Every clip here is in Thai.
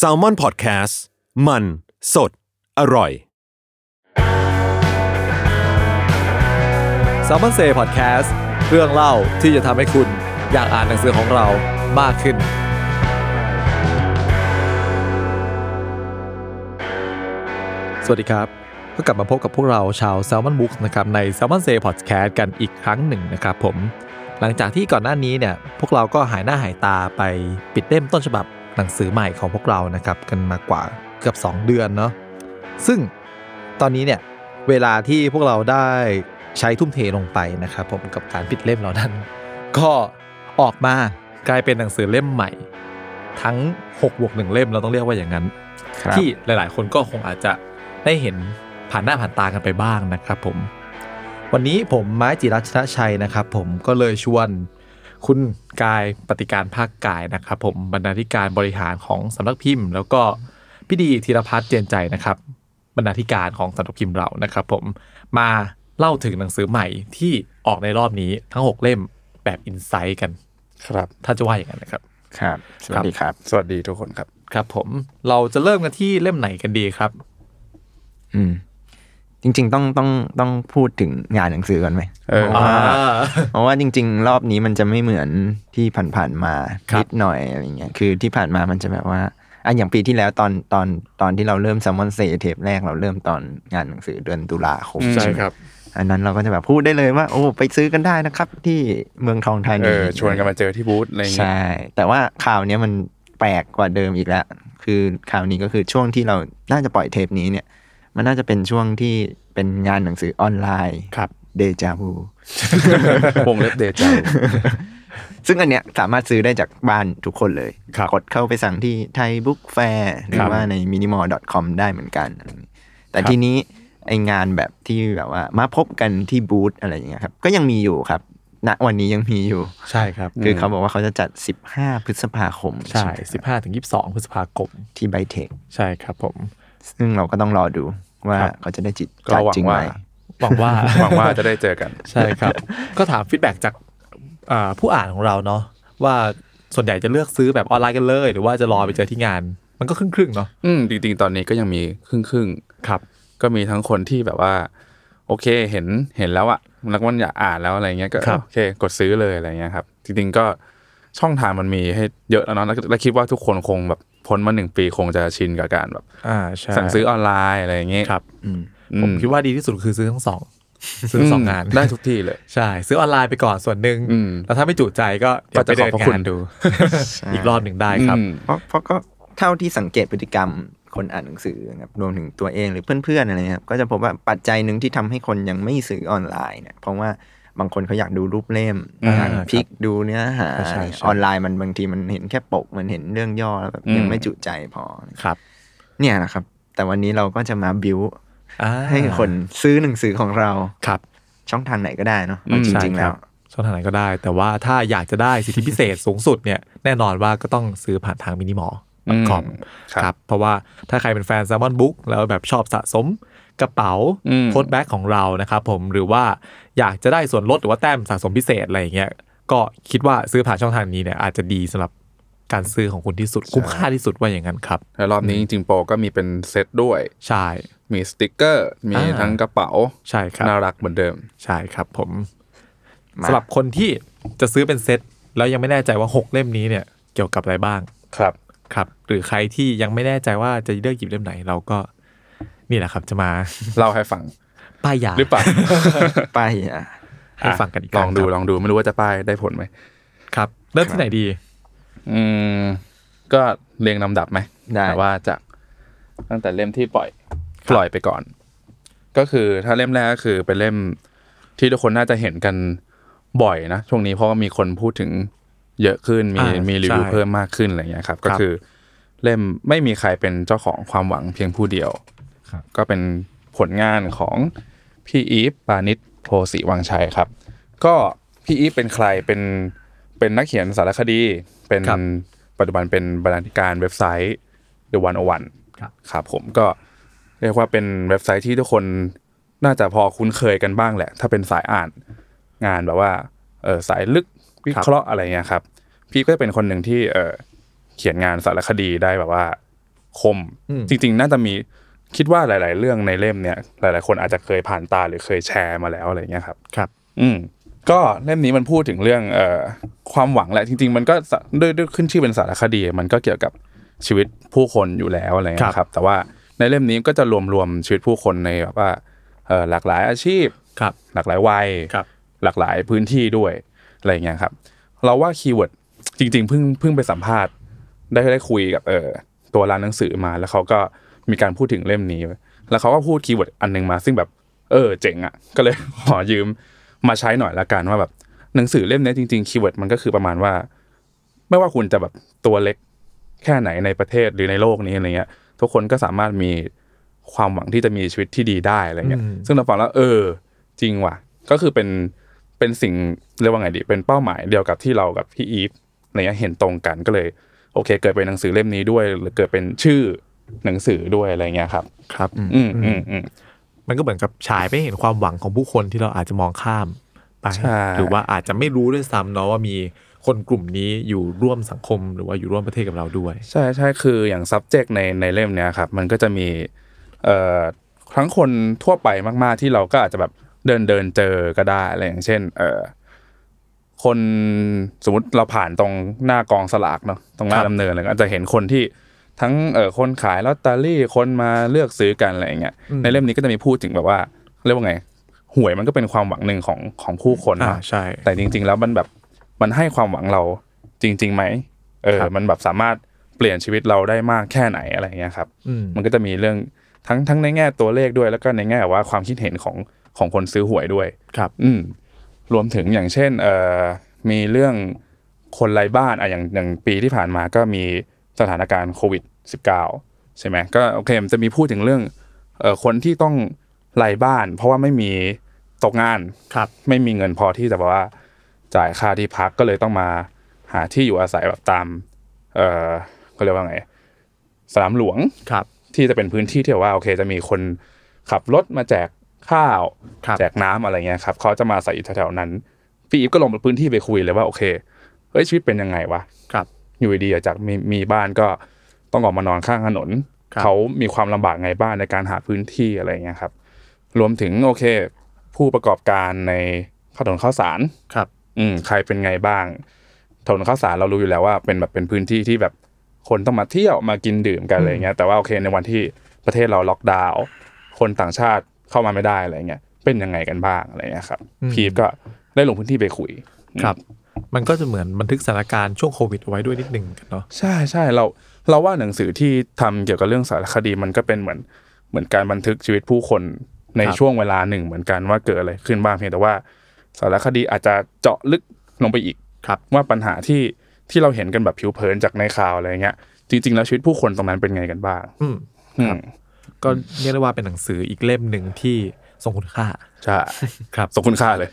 s a l m o n PODCAST มัน สด อร่อย s ซ l m o n Say Podcast เรื่องเล่าที่จะทำให้คุณอยากอ่านหนังสือของเรามากขึ้น สวัสดีครับ ก็กลับมาพบกับพวกเราชาว Salmon Books นะครับใน Salmon Say Podcast กันอีกครั้งหนึ่งนะครับผม หลังจากที่ก่อนหน้านี้เนี่ยพวกเราก็หายหน้าหายตาไปปิดเล่มต้นฉบับ หนังสือใหม่ของพวกเรานะครับกันมากว่าเกือบ 2 เดือนเนาะซึ่งตอนนี้เนี่ยเวลาที่พวกเราได้ใช้ทุ่มเทลงไปนะครับผมกับการปิดเล่มเหล่านั้น ก็ออกมากลายเป็นหนังสือเล่มใหม่ ทั้ง6บวกหนึ่งเล่มเราต้องเรียกว่าอย่างนั้น ที่หลาย ๆ คนก็คงอาจจะได้เห็นผ่านหน้าผ่านตากันไปบ้างนะครับผม วันนี้ผมไม้จิรัชนะชัยนะครับ ผมก็เลยชวน คุณกายปฏิการภาคกายนะครับ ผมบรรณาธิการบริหารของสำนักพิมพ์ แล้วก็พี่ดีธีรพัฒน์เจนใจนะครับ บรรณาธิการของสำนักพิมพ์เรานะครับ ผมมาเล่าถึงหนังสือใหม่ที่ออกในรอบนี้ทั้ง 6 เล่มแบบอินไซต์กัน ครับ ถ้าจะว่าอย่างนั้นนะครับ ครับ สวัสดีครับ สวัสดีทุกคนครับ ครับ ผมเราจะเริ่มกันที่เล่มไหนกันดีครับ อืม จริง ๆ ต้องต้องต้องพูดถึงงานหนังสือก่อนไหมเออเพราะว่าเพราะว่าจริง ๆ รอบนี้มันจะไม่เหมือนที่ผ่านๆมาครับนิดหน่อยอะไรเงี้ยคือที่ผ่านมามันจะแบบว่าอะอย่างปีที่แล้วตอนตอนตอนที่เราเริ่ม s ซ m มอนเซเทปแรกเราเริ่มตอนงานหนังสือเดือนตุลาคมอืมใช่ไหมครับ อันนั้นเราก็จะแบบพูดได้เลยว่า โอ้ไปซื้อกันได้นะครับ ที่เมืองทองธาเอนีอชวนกันมาเจอที่บูธอะไรอย่างเงี้ยใช่แต่ว่าข่าวเนี้ยมันแปลกกว่าเดิมอีกแล้ว คือข่าวนี้ก็คือช่วงที่เราน่าจะปล่อยเทปนี้เนี่ย มันน่าจะเป็นช่วงที่เป็นงานหนังสือออนไลน์ครับเดจาวูวงเล็บ Deja ซึ่งอันเนี้ยสามารถซื้อได้จากบ้านทุกคนเลยครับกดเข้าไปสั่งที่ Thai Book Fair หรือว่าใน minimore.com ได้เหมือนกันอะไรอย่างงี้แต่ครับทีนี้ไองานแบบที่แบบว่ามาพบกันที่บูธอะไรอย่างเงี้ยครับ ก็ยังมีอยู่ครับณวันนี้ยังมีอยู่ ใช่ครับ คือเขาบอกว่าเขาจะจัด 15 พฤษภาคม ใช่ไหมสิบห้าถึงยี่สิบสองพฤษภาคมที่ไบเทค ใช่ครับผม ซึ่งเราก็ต้องรอดูว่าครับเขาจะได้จิตก็จัดหวังจริงไหมว่าหวังว่าหวังว่าจะได้เจอกัน ใช่ครับ ก็ถาม feedback จากอ่าผู้อ่านของเราเนาะว่าส่วนใหญ่จะเลือกซื้อแบบออนไลน์กันเลย หรือว่าจะรอไปเจอที่งาน มันก็ครึ่งๆเนาะอืมจริงๆ ตอนนี้ก็ยังมีครึ่งครึ่งครับๆก็มีทั้งคนที่แบบว่า โอเคเห็นเห็นแล้วอะแล้วก็มันอยากอ่านแล้วอะไรเงี้ยก็ครับโอเค กดซื้อเลยอะไรเงี้ยครับ จริงๆก็ช่องทางมันมีให้เยอะแล้วเนาะแล้วแล้วคิดว่าทุกคนคงแบบ พ้นมาหนึ่งปีคงจะชินกับการแบบอ่าใช่สั่งซื้อออนไลน์อะไรอย่างเงี้ยครับอืผมคิดว่าดีที่สุดคือซื้อทั้งสองซื้อทั้งสองงานได้ทุกที่เลย ใช่ ซื้อออนไลน์ไปก่อนส่วนหนึ่งอืมแล้วถ้าไม่จุใจก็เดี๋ยวไปก็จะขเดิอบนพระคุงาณนดู อีกรอบหนึ่งได้ครับอืมเพราะเพราะก็เท่าที่สังเกตพฤติกรรมคนอ่านหนังสือนะครับรวมถึงตัวเองหรือเพื่อนๆอะไรเงี้ยครับก็จะพบว่าปัจจัยหนึ่งที่ทำให้คนยังไม่ซื้อออนไลน์เนี่ยเพราะว่า บางคนเขาอยากดูรูปเล่มอืมอยากพลิกดูเนื้อหาใช่ใช่ออนไลน์มันบางทีมันเห็นแค่ปก มันเห็นเรื่องย่อแล้วแบบอืมยังไม่จุใจพอครับ เนี่ยนะครับ แต่วันนี้เราก็จะมาบิวอ่าให้คนซื้อหนังสือของเราครับ ช่องทางไหนก็ได้เนาะอืมจริง ๆ แล้วช่องทางไหนก็ได้ แต่ว่าถ้าอยากจะได้สิทธิพิเศษสูงสุดเนี่ยแน่นอนว่าก็ต้องซื้อผ่านทางมินิมอลคอมครับครับเพราะว่าถ้าใครเป็นแฟน Salmon Books แล้วแบบชอบสะสม กระเป๋าอืม tote bag ของเรานะครับผมหรือว่าอยากจะได้ส่วนลดหรือว่าแต้มสะสมพิเศษอะไรอย่างเงี้ยก็คิดว่าซื้อผ่านช่องทางนี้เนี่ยอาจจะดีสำหรับการซื้อของคุณที่สุดคุ้มค่าที่สุดว่าอย่างนั้นครับแล้วรอบนี้จริงๆโปรก็มีเป็นเซตด้วย ใช่ มีสติกเกอร์ มีอ่าทั้งกระเป๋าใช่ครับน่ารักเหมือนเดิม ใช่ครับผมมาสำหรับคนที่จะซื้อเป็นเซตแล้วยังไม่แน่ใจว่า 6 เล่มนี้เนี่ยเกี่ยวกับอะไรบ้างครับครับ หรือใครที่ยังไม่แน่ใจว่าจะเลือกหยิบเล่มไหนเราก็ นี่แหละครับ จะมาเล่าให้ฟังป้ายยาหรือเปล่าไปอะให้ฟังกันอีกลองดูคลรับองดูไม่รู้ว่าจะป้ายได้ผลไหมครับ เริ่มที่ไหนดี อืมก็เรียงลำดับไหมได้แต่ว่าจากตั้งแต่เล่มที่ปล่อยปล่อยไปก่อน ก็คือถ้าเล่มแรกก็คือเป็นเล่มที่ทุกคนน่าจะเห็นกันบ่อยนะช่วงนี้เพราะว่ามีคนพูดถึงเยอะขึ้นมีอ่ามีรีวิวใช่เพิ่มมากขึ้นอะไรเงี้ยครับ ก็ครับคือเล่มไม่มีใครเป็นเจ้าของความหวังเพียงผู้เดียวครับ ก็เป็นผลงานของพี่อีฟปานิชโพสีวังชัยครับ ก็พี่อีฟเป็นใครเป็นเป็นนักเขียนสารคดี เป็นครับปัจจุบันเป็นบรรณาธิการเว็บไซต์ The 101ครับครับผมก็เรียกว่าเป็นเว็บไซต์ที่ทุกคนน่าจะพอคุ้นเคยกันบ้างแหละ ถ้าเป็นสายอ่านงานแบบว่าเออสายลึกวิเคราะห์อะไรเงี้ยครับ พี่ก็จะเป็นคนหนึ่งที่เออเขียนงานสารคดีได้แบบว่า คมอืมจริง ๆ น่าจะมี คิดว่าหลาย ๆ เรื่องในเล่มเนี้ยหลาย ๆ คนอาจจะเคยผ่านตาหรือเคยแชร์มาแล้วอะไรเงี้ยครับครับ อืมก็เล่มนี้มันพูดถึงเรื่องเอ่อความหวังแหละจริง ๆ มันก็สะด้วยด้วยขึ้นชื่อเป็นสารคดี มันก็เกี่ยวกับชีวิตผู้คนอยู่แล้วอะไรเงี้ยครับ แต่ว่าในเล่มนี้ก็จะรวมรวมชีวิตผู้คนในแบบว่าเอ่อหลากหลายอาชีพครับหลากหลายวัยครับหลากหลายพื้นที่ด้วยอะไรเงี้ยครับ เราว่า keyword จริง ๆ เพิ่งเพิ่งไปสัมภาษณ์ ได้ได้คุยกับเออตัวร้านหนังสือมาแล้วเขาก็ มีการพูดถึงเล่มนี้ แล้วเขาก็พูด keyword อันหนึงมา ซึ่งแบบ เออ เจ๋งอะ ก็เลยขอยืมมาใช้หน่อยละกันว่าแบบหนังสือเล่มนี้จริงๆ keyword มันก็คือประมาณว่า ไม่ว่าคุณจะแบบตัวเล็กแค่ไหนในประเทศหรือในโลกนี้อะไรเงี้ย ทุกคนก็สามารถมีความหวังที่จะมีชีวิตที่ดีได้อะไรเงี้ยอืมซึ่งเราฟังแล้ว เออ จริงว่ะ ก็คือเป็นเป็นสิ่งเรียกว่าไงดี เป็นเป้าหมายเดียวกับที่เรากับพี่อีฟอะไรเงี้ยเห็นตรงกันก็เลย โอเค เกิดเป็นหนังสือเล่มนี้ด้วยหรือเกิดเป็นชื่อ หนังสือด้วยอะไรเงี้ยครับ ครับ อืมอืมอืมมันก็เหมือนกับฉายไปให้เห็นความหวังของผู้คนที่เราอาจจะมองข้ามไปใช่หรือว่าอาจจะไม่รู้ด้วยซ้ำเนาะว่ามีคนกลุ่มนี้อยู่ร่วมสังคมหรือว่าอยู่ร่วมประเทศกับเราด้วย ใช่ใช่คืออย่าง subject ในในเล่มเนี้ยครับ มันก็จะมีเอ่อทั้งคนทั่วไปมากๆที่เราก็อาจจะแบบเดินเดินเจอก็ได้อะไรอย่างเช่น เอ่อคนสมมติเราผ่านตรงหน้ากองสลากเนาะตรงหน้าครับดำเนินอะไรก็อาจจะเห็นคนที่ ทั้งเอ่อคนขายลอตเตอรี่คนมาเลือกซื้อกันอะไรอย่างเงี้ยในเล่มนี้ก็จะมีพูดถึงแบบว่าเรียกว่าไงหวยมันก็เป็นความหวังหนึ่งของของผู้คนอ่าเนาะใช่ แต่จริง ๆ แล้วมันแบบมันให้ความหวังเราจริงๆไหมเออครับมันแบบสามารถเปลี่ยนชีวิตเราได้มากแค่ไหนอะไรเงี้ยครับอืมมันก็จะมีเรื่องทั้งทั้งในแง่ตัวเลขด้วย แล้วก็ในแง่ว่าความคิดเห็นของของคนซื้อหวยด้วยครับ อืมรวมถึงอย่างเช่นเอ่อมีเรื่องคนไร้บ้านอะอย่างอย่างปีที่ผ่านมาก็มี สถานการณ์โควิด -19 ใช่ไหมก็โอเคมันจะมีพูดถึงเรื่องเอ่อคนที่ต้องไร้บ้าน เพราะว่าไม่มีตกงานครับไม่มีเงินพอที่จะแบบว่าจ่ายค่าที่พักก็เลยต้องมาหาที่อยู่อาศัยแบบตามเอ่อเขาเรียกว่าไงสนามหลวงครับ ที่จะเป็นพื้นที่ที่แบบว่าโอเค จะมีคนขับรถมาแจกข้าวครับแจกน้ำอะไรเงี้ยครับเขาจะมาใส่อยู่แถวๆนั้นพี่อีฟก็ลงไปพื้นที่ไปคุยเลยว่าโอเคเฮ้ยชีวิตเป็นยังไงวะครับ อยู่ดีๆจากมีมีบ้านก็ต้องออกมานอนข้างถนนครับเขามีความลำบากไงบ้างในการหาพื้นที่อะไรเงี้ยครับ รวมถึงโอเค ผู้ประกอบการในถนนข้าวสารครับ อืมใครเป็นไงบ้างถนนข้าวสารเรารู้อยู่แล้วว่าเป็นแบบเป็นพื้นที่ที่แบบคนต้องมาเที่ยวมากินดื่มกันอะไรเงี้ยแต่ว่าโอเคในวันที่ประเทศเราล็อกดาวน์คนต่างชาติเข้ามาไม่ได้อะไรเงี้ยเป็นยังไงกันบ้างอะไรเงี้ยครับอืมพีฟก็ได้ลงพื้นที่ไปคุยครับ มันก็จะเหมือนบันทึกสถานการณ์ช่วงโควิดเอาไว้ด้วยนิดนึงกันเนาะใช่ใช่เราเราว่าหนังสือที่ทำเกี่ยวกับเรื่องสารคดีมันก็เป็นเหมือนเหมือนการบันทึกชีวิตผู้คนในครับช่วงเวลาหนึ่งเหมือนกันว่าเกิดอะไรขึ้นบ้างเพียงแต่ว่าสารคดีอาจจะเจาะลึกลงไปอีกครับ ว่าปัญหาที่ที่เราเห็นกันแบบผิวเผินจากในข่าวอะไรเงี้ย จริง ๆ แล้วชีวิตผู้คนตรงนั้นเป็นไงกันบ้าง อืมอืมก็เรียกได้ว่าเป็นหนังสืออีกเล่มหนึ่งที่ทรงคุณค่าใช่ครับสมคุณค่าเลย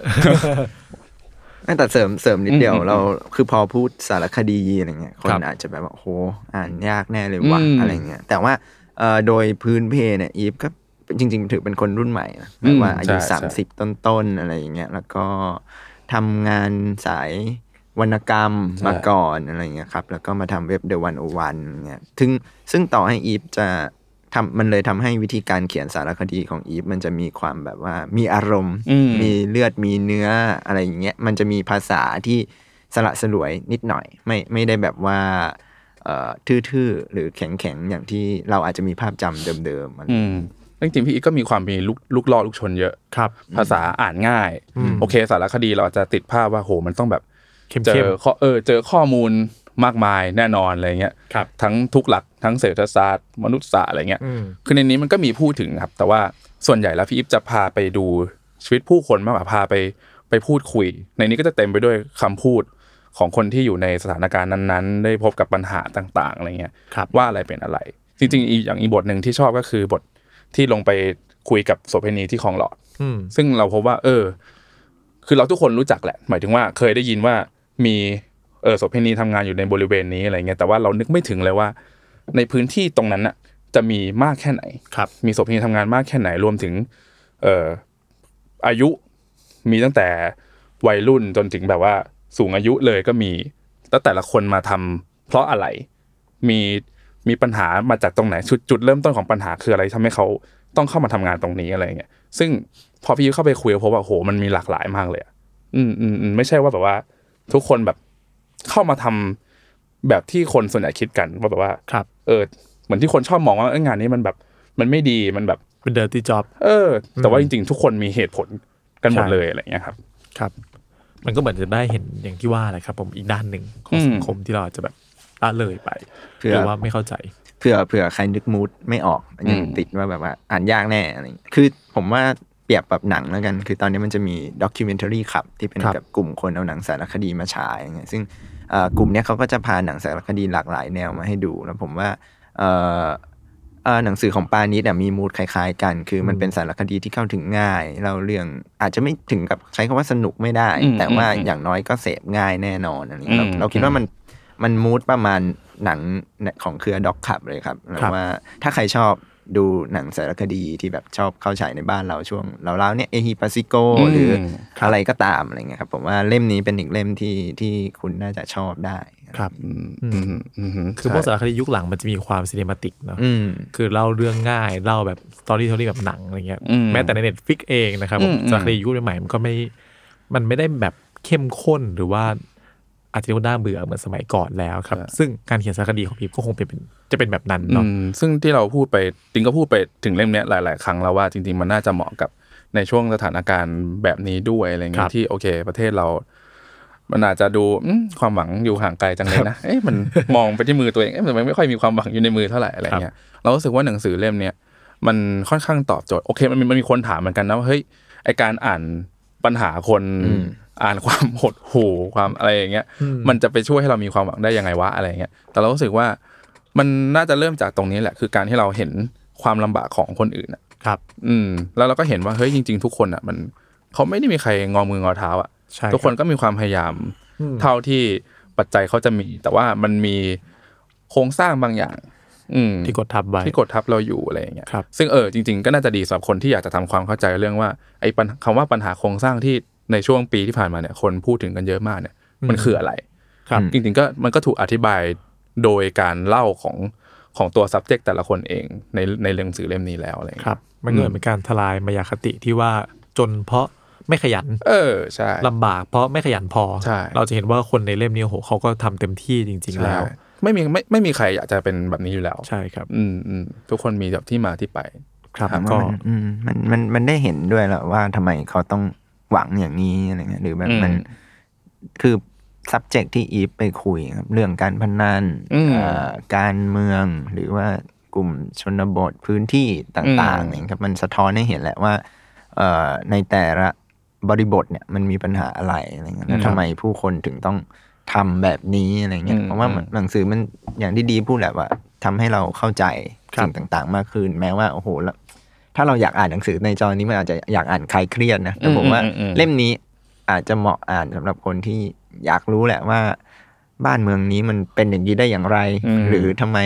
แต่เสริมเสริมนิดเดียวอืมเราคือพอพูดสารคดีอะไรเงี้ยคนครับอาจจะแบบว่าโอ้โหอ่านยากแน่เลยว่ะอืมอะไรเงี้ยแต่ว่าเอ่อโดยพื้นเพเนี่ยอีฟก็จริง ๆ ถือเป็นคนรุ่นใหม่นะแบบว่าอายุใช่สามสิบต้นๆอะไรอย่างเงี้ยแล้วก็ทำงานสายวรรณกรรมมาก่อนอะไรเงี้ยครับแล้วก็มาทำเว็บเดวันโอวันเงี้ยซึ่งซึ่งต่อให้อีฟจะ ทำมันเลยทำให้วิธีการเขียนสารคดีของอีฟมันจะมีความแบบว่ามีอารมณ์อืมมีเลือดมีเนื้ออะไรอย่างเงี้ยมันจะมีภาษาที่สละสลวยนิดหน่อย ไม่ไม่ได้แบบว่าเอ่อทื่อๆ หรือแข็งๆ อย่างที่เราอาจจะมีภาพจำเดิมๆอะไรอืมจริงๆพี่อีกก็มีความมีลูกลูกล่อลูกชนเยอะครับ ภาษาอ่านง่ายอืมโอเค สารคดีเราอาจจะติดภาพว่าโหมันต้องแบบเข้มเจเข้มอข้อเออเจอข้อมูลมากมายแน่นอนอะไรเงี้ยครับทั้งทุกหลัก ทั้งเศรษฐศาสตร์ มนุษยศาสตร์อะไรเงี้ยอืมคือในนี้มันก็มีพูดถึงครับ แต่ว่าส่วนใหญ่แล้วพี่อิฟจะพาไปดูชีวิตผู้คนมากกว่าพาไปไปพูดคุย ในนี้ก็จะเต็มไปด้วยคำพูดของคนที่อยู่ในสถานการณ์นั้นๆ ได้พบกับปัญหาต่าง ๆ อะไรเงี้ยครับว่าอะไรเป็นอะไร จริงๆอีกอย่างอีกบทหนึ่งที่ชอบก็คือบทที่ลงไปคุยกับโสเภณีที่คลองหลอดอืมซึ่งเราพบว่า เออ คือเราทุกคนรู้จักแหละ หมายถึงว่าเคยได้ยินว่ามีเออโสเภณีทำงานอยู่ในบริเวณนี้อะไรเงี้ยแต่ว่าเรานึกไม่ถึงเลยว่า ในพื้นที่ตรงนั้นน่ะจะมีมากแค่ไหนครับ มีโสเภณีทำงานมากแค่ไหนรวมถึง เอ่ออายุมีตั้งแต่วัยรุ่นจนถึงแบบว่าสูงอายุเลยก็มีแล้วแต่ละคนมาทำเพราะอะไรมีมีปัญหามาจากตรงไหนจุดจุดเริ่มต้นของปัญหาคืออะไรทำให้เขาต้องเข้ามาทำงานตรงนี้อะไรเงี้ยซึ่งพอพี่ยุ้ยเข้าไปคุยก็พบว่าโหมันมีหลากหลายมากเลยอะอืมอืมอืมไม่ใช่ว่าแบบว่า ทุกคนแบบเข้ามาทำแบบที่คนส่วนใหญ่คิดกันว่าแบบว่าครับ เออเหมือนที่คนชอบมองว่าเอ้ยงานนี้มันแบบมันไม่ดีมันแบบเป็น dirty job เออ แต่ว่าจริงๆ ทุกคนมีเหตุผลกันหมดใช่เลยอะไรเงี้ยครับ ครับ มันก็เหมือนจะได้เห็นอย่างที่ว่าแหละครับ ผมอีกด้านหนึ่งของอืมสังคมที่เราอาจจะแบบละเลยไปเผื่อหรือว่าไม่เข้าใจเผื่อเผื่อใครนึกมูดไม่ออกยังอืมติดว่าแบบว่าอ่านยากแน่อะไรอย่างเงี้ยคือผมว่าเปรียบแบบหนังแล้วกัน คือตอนนี้มันจะมีด็อกิเมนทารีขับ ที่เป็นครับกับกลุ่มคนเอาหนังสารคดีมาฉายอย่างเงี้ยซึ่งเอ่อกลุ่มเนี้ยเขาก็จะพาหนังสารคดีหลากหลายแนวมาให้ดู แล้วผมว่าเอ่อเอ่อหนังสือของปานิดอะมีมูดคล้ายๆ กัน คือมันเป็นสารคดีที่เข้าถึงง่ายเล่าเรื่องอาจจะไม่ถึงกับใช้คำว่าสนุกไม่ได้อืมแต่ว่าอืมอย่างน้อยก็เสพง่ายแน่นอนอะไรอย่างเงี้ยเราอืมเราคิดว่ามันมัน mood ประมาณหนังของเครือ Doc Club เลยครับแล้วครับว่าถ้าใครชอบ ดูหนังสารคดีที่แบบชอบเข้าฉายในบ้านเราช่วงเราเล่าเนี่ยเอหิปัสสิโกอืมหรืออะไรก็ตามอะไรเงี้ยครับผมว่าเล่มนี้เป็นอีกเล่มที่ที่คุณน่าจะชอบได้ครับอืมอืมอืมอืมคือพวกใช่สารคดียุคหลังมันจะมีความ cinematic เนาะอืมคือเล่าเรื่องง่ายเล่าแบบ storytelling แบบหนังอะไรเงี้ยอืมแม้แต่ใน Netflix เองนะครับผมอืมอืมสารคดียุคใหม่ๆมันก็ไม่มันไม่ได้แบบเข้มข้นหรือว่า อาจจะเรียกว่าน่าเบื่อเหมือนสมัยก่อนแล้วครับ ซึ่งการเขียนสารคดีของพีก็คงเป็นเป็นจะเป็นแบบนั้นอืเนาะมซึ่งที่เราพูดไปจริงก็พูดไปถึงเล่มเนี้ยหลาย ๆ ครั้งแล้วว่าจริง ๆ มันน่าจะเหมาะกับในช่วงสถานการณ์แบบนี้ด้วยอะไรครัเงี้บยที่โอเค ประเทศเรา มันอาจจะดูอืมความหวังอยู่ห่างไกลจังเลยนะเอ๊ะมันมองไปที่มือตัวเองเอ๊ะมันไม่ค่อยมีความหวังอยู่ในมือเท่าไหร่อะไรเงี้ยเรารู้สึกว่าหนังสือเล่มเนี้ยมันค่อนข้างตอบโจทย์โอเค มันมีมันมีคนถามเหมือนกันนะว่าเฮ้ยไอการอ่านปัญหาคน อืมอ่านความหดหู่ความอะไรอย่างเงี้ย มันจะไปช่วยให้เรามีความหวังได้ยังไงวะอะไรเงี้ย แต่เรารู้สึกว่ามันน่าจะเริ่มจากตรงนี้แหละ คือการที่เราเห็นความลำบากของคนอื่นอะครับ อืม แล้วเราก็เห็นว่าเฮ้ยจริง ๆ ทุกคนอะ มันเขาไม่ได้มีใครงอมืองอเท้าอะใช่ทุกคนก็มีความพยายาม เท่าที่ปัจจัยเขาจะมี แต่ว่ามันมีโครงสร้างบางอย่าง อืมที่กดทับไว้ที่กดทับเราอยู่อะไรอย่างเงี้ยครับซึ่งเออจริง ๆ ก็น่าจะดีสำหรับคนที่อยากจะทำความเข้าใจเรื่องว่าไอ้ปัญคำว่าปัญหาโครงสร้างที่ ในช่วงปีที่ผ่านมาเนี่ยคนพูดถึงกันเยอะมากเนี่ย มันคืออะไร ครับจริงๆก็มันก็ถูกอธิบายโดยการเล่าของของตัว subject แต่ละคนเองในในหนังสือเล่มนี้แล้วอะไรอย่างคเงี้ยรับมันก็เหมือนเป็นการทลายมายาคติที่ว่าจนเพราะไม่ขยัน เออใช่ลำบากเพราะไม่ขยันพอใช่เราจะเห็นว่าคนในเล่มนี้โอ้โหเขาก็ทำเต็มที่จริง ๆ แล้วใช่ไม่มีไม่ไม่มีใครอยากจะเป็นแบบนี้อยู่แล้ว ใช่ครับ อืมอืมทุกคนมีแบบที่มาที่ไป ครับถามก็ว่ามันอืมมันมันมันได้เห็นด้วยแหละว่าทำไมเขาต้อง หวังอย่างนี้อะไรเงี้ยหรือแบบอืมมันคือ subject ที่อีฟไปคุยครับ เรื่องการพนันอืมเอ่อการเมืองหรือว่ากลุ่มชนบทพื้นที่ต่างอืมๆเนี่ยครับมันสะท้อนให้เห็นแหละว่าเอ่อในแต่ละบริบทเนี่ยมันมีปัญหาอะไรอะไรเงี้ยแล้วทำไมผู้คนถึงต้องทำแบบนี้อะไรเงี้ยอืมเพราะว่าหนังสือมันอย่างที่ดีพูดแหละว่าทำให้เราเข้าใจครับสิ่งต่างๆ มากขึ้น แม้ว่าโอ้โหแล้ว ถ้าเราอยากอ่านหนังสือในจอนี้มันอาจจะอยากอ่านคลายเครียดนะแต่ผมว่าอืมอืมอืมเล่มนี้อาจจะเหมาะอ่านสำหรับคนที่อยากรู้แหละว่า บ้านเมืองนี้มันเป็นอย่างนี้ได้อย่างไรอืมหรือทำไม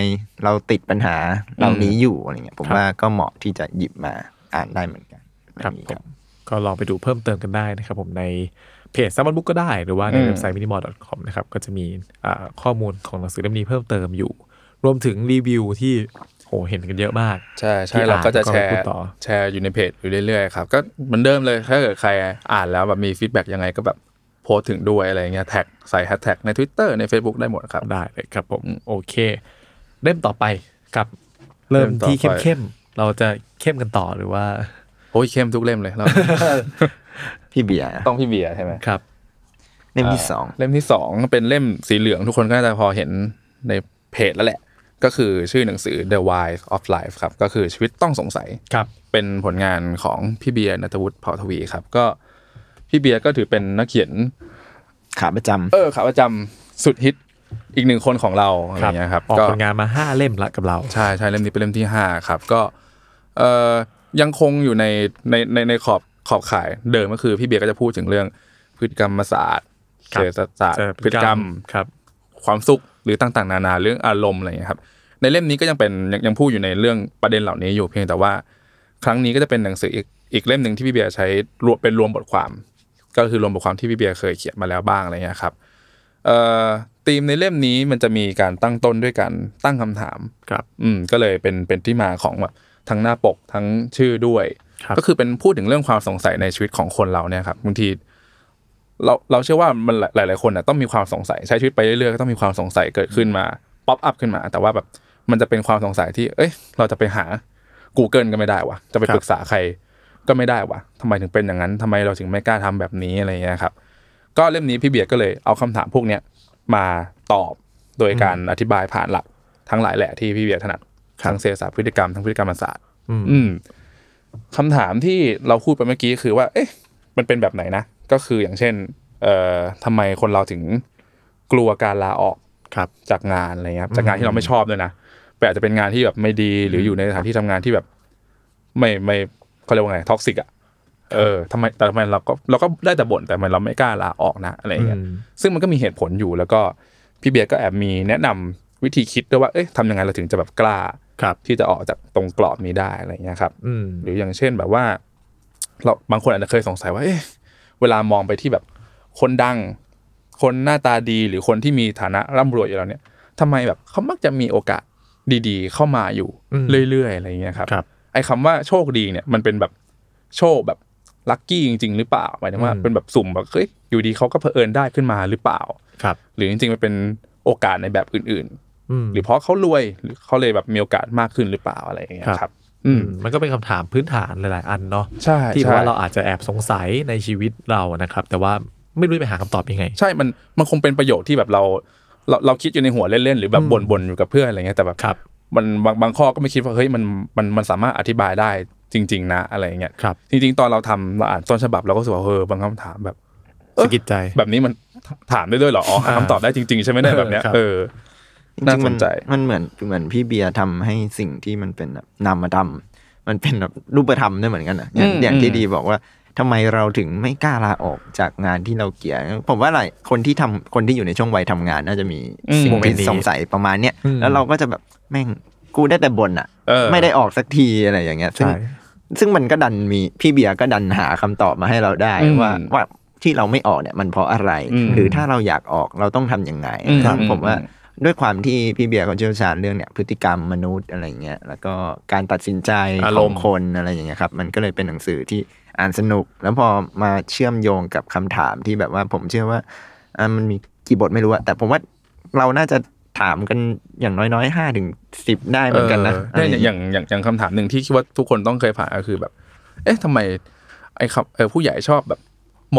เราติดปัญหาเหล่านี้อยู่อะไรเงี้ยผมครับว่าก็เหมาะที่จะหยิบมาอ่านได้เหมือนกันครับอันนี้ผมก็ลองไปดูเพิ่มเติมกันได้นะครับผมในเพจ Salmon Books ก็ได้หรือว่าในอืมเว็บไซต์ minimore.com นะครับก็จะมีอ่าข้อมูลของหนังสือเล่มนี้เพิ่มเติมอยู่ รวมถึงรีวิวที่โหเห็นกันเยอะมาก ใช่ที่ใช่เราก็จะอ่านแชแล้วก็ร์พูดต่อแชร์อยู่ในเพจอยู่เรื่อยๆครับก็เหมือนเดิมเลยถ้าเกิดใครอ่านแล้วแบบมี feedback ยังไงก็แบบโพสต์ถึงด้วยอะไรเงี้ยแท็กใส่แฮชแท็กใน Twitter ใน Facebook ได้หมดครับได้เลยครับผมโอเคเล่มต่อไปครับ เริ่มเล่มต่อที่ไปเข้มๆเราจะเข้มกันต่อหรือว่าโอ้ยเข้มทุกเล่มเลยเราพี่เบียร์ต้องพี่เบียร์ใช่ไหมครับ เล่มที่สองเล่มที่สองเป็นเล่มสีเหลืองทุกคนก็น่าจะพอเห็นในเพจแล้วแหละ ก็คือชื่อหนังสือ The Why of Life ครับก็คือชีวิตต้องสงสัยครับเป็นผลงานของพี่เบียร์นัทวุฒิเผ่าทวีครับก็พี่เบียร์ก็ถือเป็นนักเขียนขาประจำเออขาประจำสุดฮิตอีกหนึ่งคนของเราอะไรอย่างเงี้ยครับออกก็ผลงานมาห้าเล่มละกับเรา ใช่ใช่เล่มนี้เป็นเล่มที่ห้าครับ ก็เอ่อยังคงอยู่ในในในในขอบขอบข่ายเดิมก็คือพี่เบียร์ก็จะพูดถึงเรื่องพฤติกรรมศาสตร์ครับเศรษฐศาสตร์พฤติกรรมครับ ความสุขหรือต่างๆ นานาเรื่องอารมณ์อะไรอย่างเงี้ยครับ ในเล่มนี้ก็ยังเป็นยังยังพูดอยู่ในเรื่องประเด็นเหล่านี้อยู่เพียงแต่ว่า ครั้งนี้ก็จะเป็นหนังสืออีกอีกเล่มหนึ่งที่พี่เบียร์ใช้รวมเป็นรวมบทความ ก็คือรวมบทความที่พี่เบียร์เคยเขียนมาแล้วบ้างอะไรเงี้ยครับเอ่อธีมในเล่มนี้มันจะมีการตั้งต้นด้วยการตั้งคำถามครับ อืมก็เลยเป็นเป็นที่มาของแบบทั้งหน้าปกทั้งชื่อด้วยครับก็คือเป็นพูดถึงเรื่องความสงสัยในชีวิตของคนเราเนี่ยครับบางทีเราเราเชื่อว่ามันหลายหลาย ๆ คนน่ะต้องมีความสงสัยใช้ชีวิตไปเรื่อยๆก็ต้องมีความสงสัยเกิดขึ้นมา pop up ขึ้นมา แต่ว่าแบบ มันจะเป็นความสงสัยที่ เอ้ย เราจะไปหา Google ก็ไม่ได้วะจะไปครับปรึกษาใครก็ไม่ได้วะทำไมถึงเป็นอย่างนั้นทำไมเราถึงไม่กล้าทำแบบนี้อะไรเงี้ยครับ ก็เล่มนี้พี่เบียร์ก็เลยเอาคำถามพวกเนี้ยมาตอบโดยการอธิบายผ่านหลักทั้งหลายแหละที่พี่เบียร์ถนัดทั้งเศรษฐศาสตร์พฤติกรรมทั้งพฤติกรรมศาสตร์อืมอืมคำถามที่เราพูดไปเมื่อกี้คือว่า เอ๊ะ มันเป็นแบบไหนนะ ก็คืออย่างเช่น เอ่อทำไมคนเราถึงกลัวการลาออกครับจากงานอะไรเงี้ยครับจากงานที่เราไม่ชอบด้วยนะ แต่อาจจะเป็นงานที่แบบไม่ดีหรืออยู่ในสถานที่ทำงานที่แบบ ไม่ไม่เขาเรียกว่าไง toxic อะเออทำไมแต่ทำไมเราก็เราก็ได้แต่บ่นแต่ทำไมเราไม่กล้าลาออกนะอะไรเงี้ยอืมซึ่งมันก็มีเหตุผลอยู่แล้วก็พี่เบียร์ก็แอบมีแนะนำวิธีคิดด้วยว่าเอ๊ะทำยังไงเราถึงจะแบบกล้าครับที่จะออกจากตรงกรอบนี้ได้อะไรเงี้ยครับอืมหรืออย่างเช่นแบบว่า เราบางคนอาจจะเคยสงสัยว่าเอ๊ะเวลามองไปที่แบบคนดัง คนหน้าตาดีหรือคนที่มีฐานะร่ำรวยอยู่แล้วเนี่ยทำไมแบบเขามักจะมีโอกาส ดีๆ เข้ามาอยู่อืมเรื่อยๆอะไรเงี้ยครับครับไอ้คำว่าโชคดีเนี่ยมันเป็นแบบโชคแบบลัคกี้จริง ๆ หรือเปล่าหมายถึงว่าอืมเป็นแบบสุ่มแบบเฮ้ยอยู่ดีเขาก็เผอิญได้ขึ้นมาหรือเปล่าครับ หรือจริงๆมันเป็นโอกาสในแบบอื่นอืมๆหรือเพราะเขารวยหรือเขาเลยแบบมีโอกาสมากขึ้นหรือเปล่าอะไรอย่างเงี้ยครับครับอืมมันก็เป็นคำถามพื้นฐานหลาย ๆ อันเนาะใช่ที่ใช่ว่าเราอาจจะแอบสงสัยในชีวิตเรานะครับ แต่ว่าไม่รู้จะไปหาคำตอบยังไง ใช่มันมันคงเป็นประโยชน์ที่แบบเรา เราเราคิดอยู่ในหัวเล่นๆหรือแบบบ่นๆอยู่กับเพื่อนอะไรเงี้ยแต่แบบครับมันบางบางข้อก็ไม่คิดว่าเฮ้ยมันมันมันสามารถอธิบายได้จริง ๆ นะอะไรเงี้ยครับจริง ๆ ตอนเราทำเราอ่านต้นฉบับเราก็รู้สึกว่าเออบางคำถามแบบเออสะกิดใจแบบนี้มันถามได้ด้วยเหรออ๋อหาคำตอบได้จริง ๆ ใช่ไหมเนี่ยแบบเนี้ยครับเออจน่าริงๆสมันนใจมันเหมือนเหมือนพี่เบียร์ทำให้สิ่งที่มันเป็นแบบนามธรรมมันเป็นแบบรูปธรรมได้เหมือนกันนะอย่างอืมอย่างที่อืมดีบอกว่า ทำไมเราถึงไม่กล้าลาออกจากงานที่เราเกลียดผมว่าหลายคนที่ทำคนที่อยู่ในช่วงวัยทำงาน น่าจะมีสิ่งโมเมนต์นี้ที่สงสัยประมาณเนี้ยอืมแล้วเราก็จะแบบแม่งกูได้แต่บ่นอะเออไม่ได้ออกสักทีอะไรอย่างเงี้ยซึ่งใช่ซึ่งมันก็ดันมีพี่เบียร์ก็ดันหาคำตอบมาให้เราได้อืมว่าว่าที่เราไม่ออกเนี่ยมันเพราะอะไรอืมหรือถ้าเราอยากออกเราต้องทำยังไงอืมครับอืมผมว่าอืมด้วยความที่พี่เบียร์เขาเชี่ยวชาญเรื่องเนี่ยพฤติกรรมมนุษย์อะไรเงี้ยแล้วก็การตัดสินใจอาขรอมงณ์คนอะไรอย่างเงี้ยครับ มันก็เลยเป็นหนังสือที่ อ่านสนุก แล้วพอมาเชื่อมโยงกับคำถามที่แบบว่าผมเชื่อว่าอะมันมีกี่บทไม่รู้อะแต่ผมว่าเราน่าจะถามกันอย่างน้อยๆห้าถึงสิบได้เหมือนกันนะเออเนี่ยอย่างอย่างอย่างคำถามหนึ่งที่คิดว่าทุกคนต้องเคยผ่านก็คือแบบ เอ๊ะทำไมไอ้คำเออผู้ใหญ่ชอบแบบ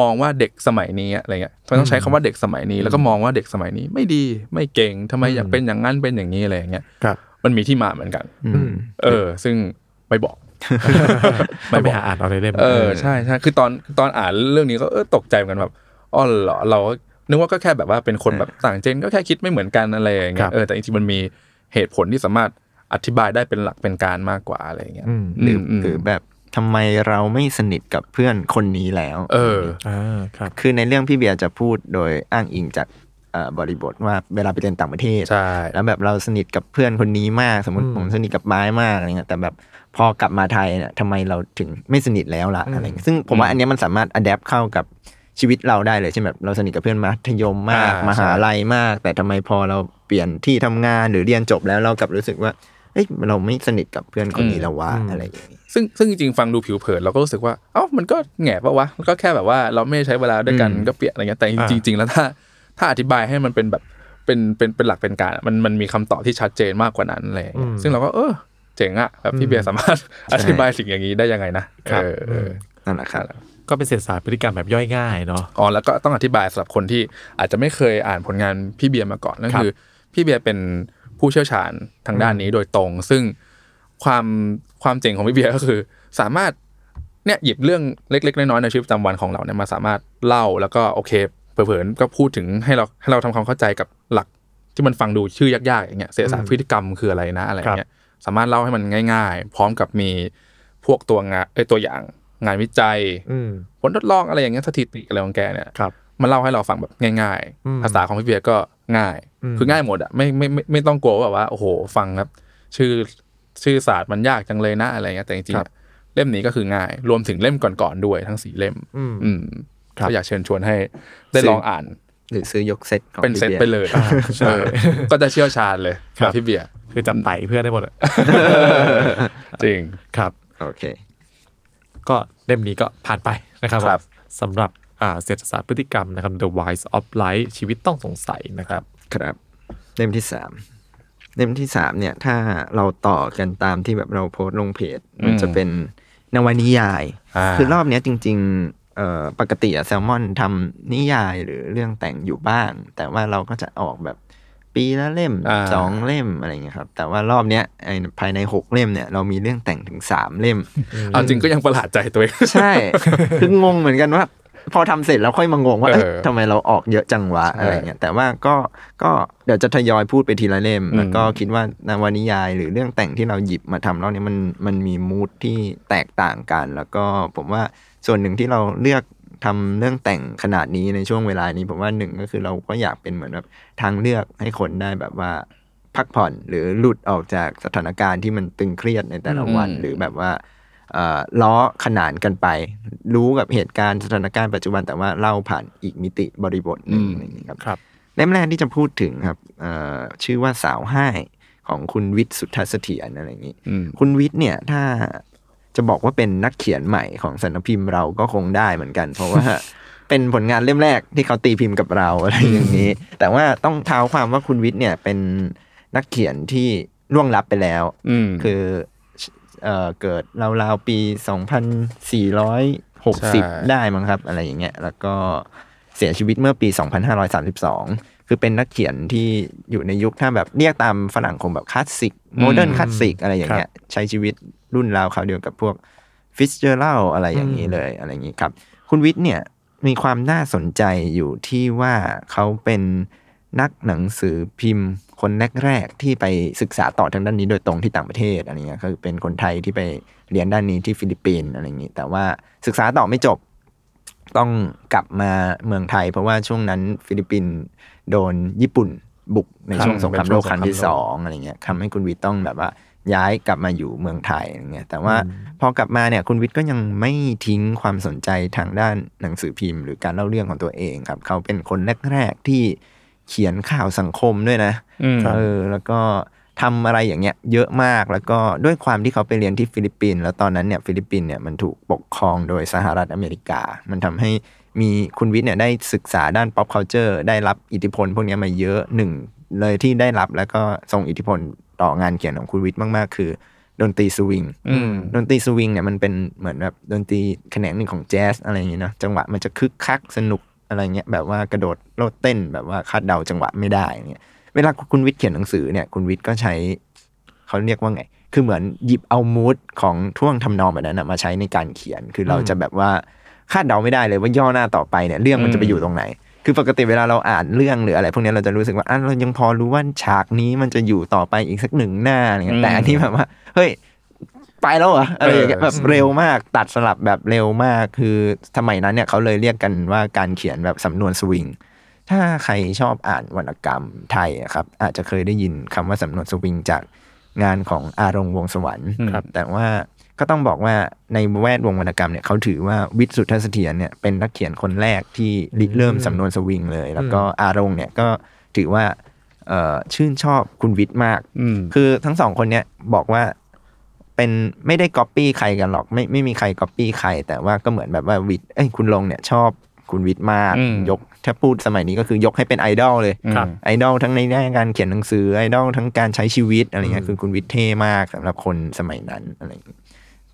มองว่าเด็กสมัยนี้อะไรเงี้ยทำไมต้องใช้คำว่าเด็กสมัยนี้ แล้วก็มองว่าเด็กสมัยนี้ไม่ดีไม่เก่งทำไมอยากเป็นอย่างนั้นเป็นอย่างนี้อะไรอย่างเงี้ยครับมันมีที่มาเหมือนกันอืมเออ ซึ่งไม่บอก ไม่ไปหาอ่านเอาในเล่มเออใช่ใช่คือตอนตอนอ่านเรื่องนี้ก็เออตกใจเหมือนกันแบบอ๋อเหรอเราก็นึกว่าก็แค่แบบว่าเป็นคนแบบต่างเจนก็แค่คิดไม่เหมือนกันอะไรอย่างเงี้ยเออแต่จริงๆมันมีเหตุผลที่สามารถอธิบายได้เป็นหลักเป็นการมากกว่าอะไรอย่างเงี้ยอืมหรืออืมหรือแบบทำไมเราไม่สนิทกับเพื่อนคนนี้แล้ว เอออ่าครับ คือในเรื่องพี่เบียร์จะพูดโดยอ้างอิงจากเอ่อบริบทว่าเวลาไปเรียนต่างประเทศใช่แล้วแบบเราสนิทกับเพื่อนคนนี้มาก สมมติอืมผมสนิทกับไม้มากอะไรเงี้ย แต่แบบ พอกลับมาไทยเนี่ยทำไมเราถึงไม่สนิทแล้วล่ะอืมอะไรเงี้ยซึ่งผมว่าอันเนี้ยมันสามารถอัดแอปเข้ากับชีวิตเราได้เลยเช่นแบบเราสนิทกับเพื่อนมัธยมมากอ่ามหาลัยมาก แต่ทำไมพอเราเปลี่ยนที่ทำงานหรือเรียนจบแล้วเรากลับรู้สึกว่าเอ้ยเราไม่สนิทกับเพื่อนคนนี้แล้ววะอะไรอย่างงี้ซึ่งซึ่งจริงๆฟังดูผิวเผินเราก็รู้สึกว่าเอ้ามันก็แหง่ปะวะมันก็แค่แบบว่าเราไม่ได้ใช้เวลาด้วยกันอืมก็เปลี่ยนอะไรเงี้ยแต่อ่าจริง ๆ แล้วถ้าถ้าอธิบายให้มันเป็นแบบเป็นเป็นเป็นหลักเป็นการอะมันมันมีคำตอบที่ชัดเจนมากกว่านั้นอะไรอย่างเลย ซึ่งเราก็เออ เจ๋งอะแบบพี่เบียร์สามารถอธิบายสิ่งอย่างนี้ได้ยังไงนะครับเออเออนั่นแหละครับก็เป็นเศรษฐศาสตร์พฤติกรรมแบบย่อยง่ายเนาะอ๋อแล้วก็ต้องอธิบายสำหรับคนที่อาจจะไม่เคยอ่านผลงานพี่เบียร์มาก่อนนั่นครับคือ พี่เบียร์เป็นผู้เชี่ยวชาญทางด้านนี้โดยตรง ซึ่งความความเจ๋งของพี่เบียร์ก็คือ สามารถเนี่ยหยิบเรื่องเล็ก ๆ น้อยๆในชีวิตประจำวันของเราเนี่ยมาสามารถเล่าแล้วก็โอเคเผลอๆก็พูดถึงให้เราให้เราทำความเข้าใจกับหลักที่มันฟังดูชื่อยากๆอย่างเงี้ยเศรษฐศาสตร์พฤติกรรมคืออะไรนะอะไรเงี้ย สามารถเล่าให้มันง่าย ๆ พร้อมกับมีพวกตัวงานเอ้ยตัวอย่างงานวิจัยอืมผลทดลองอะไรอย่างเงี้ยสถิติอะไรของแกเนี่ยครับมันเล่าให้เราฟังแบบง่ายอืมๆภาษาของพี่เบียร์ก็ง่ายอืมคือง่ายหมดอะไม่ไม่ไม่ไม่ต้องกลัวว่าแบบว่าโอ้โหฟังครับ ชื่อชื่อศาสตร์มันยากจังเลยนะอะไรเงี้ยแต่จริงๆอะเล่มนี้ก็คือง่าย รวมถึงเล่มก่อนๆด้วยทั้งสี่เล่ม อืมอืมครับก็อยากเชิญชวนให้ได้ลองอ่าน หรือซื้อยกเซตของเป็นเซตพี่บียร์ไปเลยใช่ก็จะเชี่ยวชาญเลยครับแบบพี่เบียร์ คือจำไต่เพื่อนได้หมดอะจริงครับ โอเค ก็เล่มนี้ก็ผ่านไปนะครับครับ สำหรับอ่าเศรษฐศาสตร์พฤติกรรมนะครับ The Wise of Life ชีวิตต้องสงสัยนะครับ ครับ เล่มที่สามเล่มที่สามเนี่ย ถ้าเราต่อกันตามที่แบบเราโพสต์ลงเพจ มันจะเป็นนวนิยาย อ่า คือรอบเนี้ยจริงๆเอ่อปกติอะแซลมอนทำนิยายหรือเรื่องแต่งอยู่บ้าง แต่ว่าเราก็จะออกแบบ ปีละเล่มอ่าสองเล่มอะไรเงี้ยครับ แต่ว่ารอบเนี้ยไอ้ภายในหกเล่มเนี่ยเรามีเรื่องแต่งถึงสามเล่มเอาจริงก็ยังประหลาดใจตัวเองใช่คืองงเหมือนกันว่า พอทำเสร็จแล้วค่อยมางงว่าเอ๊ะเออทำไมเราออกเยอะจังวะใช่อะไรเงี้ยแต่ว่าก็ก็เดี๋ยวจะทยอยพูดไปทีละเล่มอืมแล้วก็คิดว่านวนิยาย หรือเรื่องแต่งที่เราหยิบมาทำรอบนี้มันมันมีมูทที่แตกต่างกัน แล้วก็ผมว่าส่วนหนึ่งที่เราเลือก ทำเรื่องแต่งขนาดนี้ในช่วงเวลานี้ผมว่าหนึ่งก็คือเราก็อยากเป็นเหมือนแบบทางเลือกให้คนได้แบบว่าพักผ่อนหรือหลุดออกจากสถานการณ์ที่มันตึงเครียดในแต่ละวันอืมหรือแบบว่าเอ่อล้อขนานกันไป รู้กับเหตุการณ์สถานการณ์ปัจจุบันแต่ว่าเล่าผ่านอีกมิติบริบทหนึ่งอืมอะไรอย่างนี้ครับครับเล่มแรกที่จะพูดถึงครับเอ่อชื่อว่าสาวให้ของคุณวิทย์สุทธเสถียรอะไรอย่างนี้อืมคุณวิทย์เนี่ยถ้า จะบอกว่าเป็นนักเขียนใหม่ของสำนักพิมพ์เราก็คงได้เหมือนกัน เพราะว่าเป็นผลงานเล่มแรกที่เขาตีพิมพ์กับเราอะไรอย่างนี้ แต่ว่าต้องเท้าความว่าคุณวิทย์เนี่ยเป็นนักเขียนที่ล่วงลับไปแล้วอืมคือเอ่อเกิดราวๆปีใช่2460 ได้มั้งครับ อะไรอย่างเงี้ยแล้วก็เสียชีวิตเมื่อปี 2532 คือเป็นนักเขียนที่อยู่ในยุคถ้าแบบเรียกตามฝรั่งคงแบบคลาสสิก modern classic อะไรอย่างเงี้ยใช้ชีวิต รุ่นราวคราวเดียวกับพวกฟิตซ์เจอรัลด์อะไรอย่างนี้เลยอะไรอย่างนี้ครับ คุณวิทย์เนี่ยมีความน่าสนใจอยู่ที่ว่าเขาเป็นนักหนังสือพิมพ์ คนแรกๆที่ไปศึกษาต่อทางด้านนี้โดยตรงที่ต่างประเทศอะไรเงี้ยคือเป็นคนไทยที่ไปเรียนด้านนี้ที่ฟิลิปปินส์อะไรอย่างนี้ แต่ว่าศึกษาต่อไม่จบต้องกลับมาเมืองไทย เพราะว่าช่วงนั้นฟิลิปปินส์โดนญี่ปุ่นบุกในช่วงสงครามโลกครั้งที่สองอะไรเงี้ยทำให้คุณวิทย์ต้องแบบว่า ย้ายกลับมาอยู่เมืองไทยอะไรเงี้ยแต่ว่าพอกลับมาเนี่ยคุณวิทย์ก็ยังไม่ทิ้งความสนใจทางด้านหนังสือพิมพ์ หรือการเล่าเรื่องของตัวเองครับ เขาเป็นคนแรกๆที่เขียนข่าวสังคมด้วยนะอืมเออแล้วก็ทำอะไรอย่างเงี้ยเยอะมากแล้วก็ด้วยความที่เขาไปเรียนที่ฟิลิปปินส์แล้วตอนนั้นเนี่ยฟิลิปปินส์เนี่ยมันถูกปกครองโดยสหรัฐอเมริกา มันทำให้มีคุณวิทย์เนี่ยได้ศึกษาด้าน pop culture ได้รับอิทธิพลพวกเนี้ยมาเยอะหนึ่งเลยที่ได้รับแล้วก็ส่งอิทธิพล ต่องานเขียนของคุณวิทย์มาก ๆ คือ ดนตรีสวิงอืมดนตรีสวิงเนี่ยมันเป็นเหมือนแบบดนตรีแขนงหนึ่งของแจ๊สอะไรอย่างเงี้ยเนาะจังหวะมันจะคึกคักสนุกอะไรเงี้ยแบบว่ากระโดดโลดเต้นแบบว่าคาดเดาจังหวะไม่ได้เงี้ยเวลาคุณวิทย์เขียนหนังสือเนี่ยคุณวิทย์ก็ใช้เขาเรียกว่าไง คือเหมือนหยิบเอามูดของท่วงทำนองแบบนั้นนะมาใช้ในการเขียน คือเราจะแบบว่าคาดเดาไม่ได้เลยว่าย่อหน้าต่อไปเนี่ยเรื่องมันจะไปอยู่ตรงไหน คือปกติเวลาเราอ่านเรื่องหรืออะไร พวกนี้เราจะรู้สึกว่าอะเรายังพอรู้ว่าฉากนี้มันจะอยู่ต่อไปอีกสักหนึ่งหน้าอะไรเงี้ยแต่อันนี้แบบว่าเฮ้ยไปแล้วเหรออะไรอย่างเงี้ยเออแบบเร็วมากตัดสลับแบบเร็วมาก คือสมัยนั้นเนี่ยเขาเลยเรียกกันว่าการเขียนแบบสำนวนสวิงถ้าใครชอบอ่านวรรณกรรมไทยอะครับ อาจจะเคยได้ยินคำว่าสำนวนสวิงจากงานของอารงค์วงศ์สวรรค์ครับแต่ว่า ก็ต้องบอกว่าในแวดวงวรรณกรรมเนี่ยเขาถือว่าวิทย์สุทธเสถียรเนี่ยเป็นนักเขียนคนแรกที่ริเริ่มสำนวนสวิงเลย แล้วก็อา'รงค์เนี่ยก็ถือว่าเอ่อชื่นชอบคุณวิทย์มากอืมคือทั้งสองคนเนี้ยบอกว่าเป็นไม่ได้ก๊อปปี้ใครกันหรอกไม่ไม่มีใครก๊อปปี้ใคร แต่ว่าก็เหมือนแบบว่าวิทย์เอ้ยคุณ'รงค์เนี่ยชอบคุณวิทย์มากอืมยกถ้าพูดสมัยนี้ก็คือยกให้เป็นไอดอลเลยครับไอดอลทั้งในด้านการเขียนหนังสือไอดอลทั้งการใช้ชีวิตอะไรเงี้ยคือคุณวิทย์เท่มากสำหรับคนสมัยนั้นอะไรอย่างงี้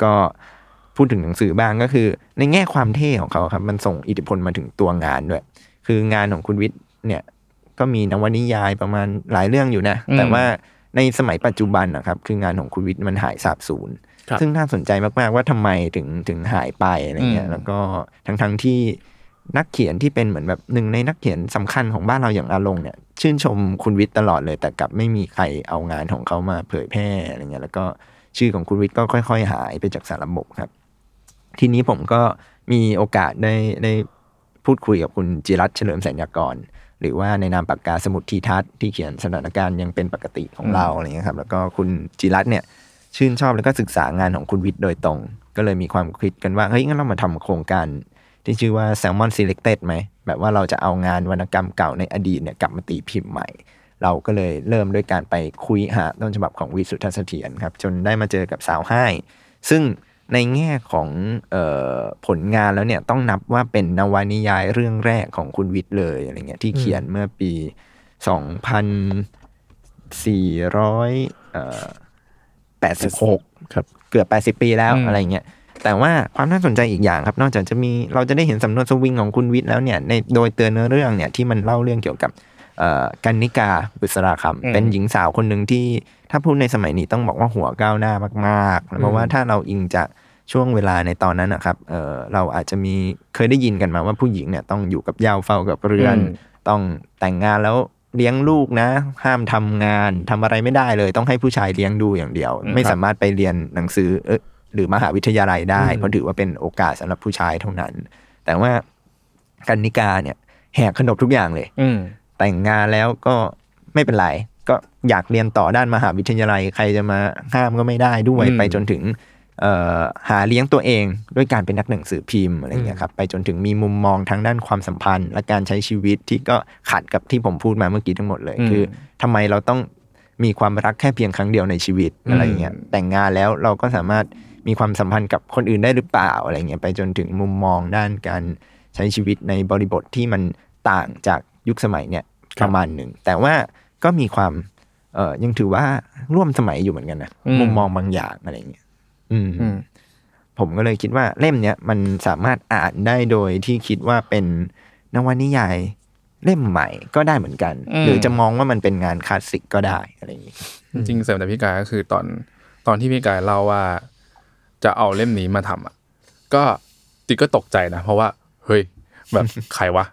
ก็พูดถึงหนังสือบ้างก็คือ ในแง่ความเท่ของเขาครับ มันส่งอิทธิพลมาถึงตัวงานด้วย คืองานของคุณวิทย์เนี่ยก็มีนวนิยายประมาณหลายเรื่องอยู่นะอืมแต่ว่าในสมัยปัจจุบันนะครับ คืองานของคุณวิทย์มันหายสาบสูญครับซึ่งน่าสนใจมากๆว่าทำไมถึงถึงหายไปอะไรเงี้ยอืมแล้วก็ทั้งทั้งๆที่นักเขียนที่เป็นเหมือนแบบหนึ่งในนักเขียนสำคัญของบ้านเราอย่างอาลงเนี่ย ชื่นชมคุณวิทย์ตลอดเลย แต่กลับไม่มีใครเอางานของเขามาเผยแพร่อะไรเงี้ยแล้วก็ ชื่อของคุณวิทย์ก็ค่อยๆ หายไปจากสารระบบครับ ทีนี้ผมก็มีโอกาสได้ได้พูดคุยกับคุณจิรัตเฉลิมแสนยากร หรือว่าในนามปากกาสมุดทีทัศน์ที่เขียนสถานการณ์ยังเป็นปกติของเราอะไรเงี้ยครับ แล้วก็คุณจิรัตเนี่ยชื่นชอบแล้วก็ศึกษางานของคุณวิทย์โดยตรง ก็เลยมีความคิดกันว่าเฮ้ยงั้นเรามาทำโครงการที่ชื่อว่า Salmon Selected ไหม แบบว่าเราจะเอางานวรรณกรรมเก่าในอดีตเนี่ยกลับมาตีพิมพ์ใหม่ เราก็เลยเริ่มด้วยการไปคุยหาต้นฉบับของวิสุทธเสถียรครับจนได้มาเจอกับสาวให้ซึ่งในแง่ของเออผลงานแล้วเนี่ยต้องนับว่าเป็นนวนิยายเรื่องแรกของคุณวิทย์เลยอะไรเงี้ยที่เขียนเมื่อปี2400เอ่อ86ครับเกือบ80ปีแล้วอืมอะไรเงี้ยแต่ว่าความน่าสนใจอีกอย่างครับ นอกจากจะมีเราจะได้เห็นสำนวนสวิงของคุณวิทย์แล้วเนี่ยในโดยเตือนเนื้อเรื่องเนี่ยที่มันเล่าเรื่องเกี่ยวกับเอ่อ กันนิกาบุษราคำเป็นหญิงสาวคนหนึ่งที่ถ้าพูดในสมัยนี้ต้องบอกว่าหัวก้าวหน้ามากๆเพราะว่าถ้าเราอิงจากช่วงเวลาในตอนนั้นนะครับเออเราอาจจะมีเคยได้ยินกันมาว่าผู้หญิงเนี่ยต้องอยู่กับเหย้าเฝ้ากับเรือนอืมต้องแต่งงานแล้วเลี้ยงลูกนะ ห้ามทำงานทำอะไรไม่ได้เลย ต้องให้ผู้ชายเลี้ยงดูอย่างเดียว ไม่สามารถไปเรียนหนังสือเออหรือมหาวิทยาลัยได้เพราะถือว่าเป็นโอกาสสำหรับผู้ชายเท่านั้น แต่ว่ากันนิกาเนี่ยแหกขนบทุกอย่างเลยอืม แต่งงานแล้วก็ไม่เป็นไร ก็อยากเรียนต่อด้านมหาวิทยาลัย ใครจะมาห้ามก็ไม่ได้ด้วยอืมไปจนถึงเอ่อหาเลี้ยงตัวเองด้วยการเป็นนักหนังสือพิมพ์อะไรเงี้ยครับไปจนถึงมีมุมมองทางด้านความสัมพันธ์ และการใช้ชีวิตที่ก็ขัดกับที่ผมพูดมาเมื่อกี้ทั้งหมดเลยอืมคือทำไมเราต้องมีความรักแค่เพียงครั้งเดียวในชีวิตอะไรเงี้ยแต่งงานแล้วเราก็สามารถมีความสัมพันธ์กับคนอื่นได้หรือเปล่าอะไรเงี้ยไปจนถึงมุมมองด้านการใช้ชีวิตในบริบทที่มันต่างจากยุคสมัยเนี่ย ประมาณหนึ่ง แต่ว่าก็มีความเอ่อยังถือว่าร่วมสมัยอยู่เหมือนกันนะอืมมุมมองบางอย่างอะไรเงี้ยอืมอืมผมก็เลยคิดว่าเล่มเนี้ยมันสามารถอ่านได้โดยที่คิดว่าเป็นนวนิยายเล่มใหม่ก็ได้เหมือนกันอืมหรือจะมองว่ามันเป็นงานคลาสสิกก็ได้อะไรอย่างงี้จริงๆเสริมแต่พี่กายก็คือตอนตอนที่พี่กายเล่าว่า จะเอาเล่มนี้มาทำอะ ก็จิก็ตกใจนะ เพราะว่า เฮ้ย แบบใครวะ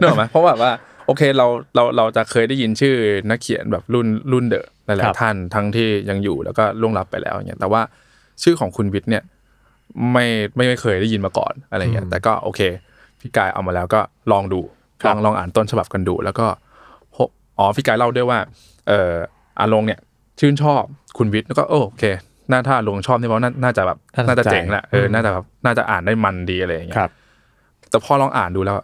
นึกออกไหมเพราะแบบว่า โอเคเราเราเราจะเคยได้ยินชื่อนักเขียนแบบรุ่นรุ่นเดอะหครัลายบๆท่านทั้งที่ยังอยู่แล้วก็ล่วงลับไปแล้วอย่างเงี้ยแต่ว่าชื่อของคุณวิทย์เนี่ยไม่ไม่ไม่เคยได้ยินมาก่อนอะไรเงี้ยแต่ก็โอเค พี่กายเอามาแล้วก็ลองดูลองลองอ่านต้นฉบับกันดู แล้วก็พบอ๋อพี่กายเล่าด้วยว่า เอ่ออาลงเนี่ย ชื่นชอบคุณวิทย์แล้วก็โอโอเคน่าถ้าลงชอบนี่เพราะน่าน่าจะแบบน่าสนใจน่าจะเจ๋งแหละเออน่าจะแบบน่าจะอ่านได้มันดีอะไรอย่างเงี้ยครับแต่พอลองอ่านดูแล้ว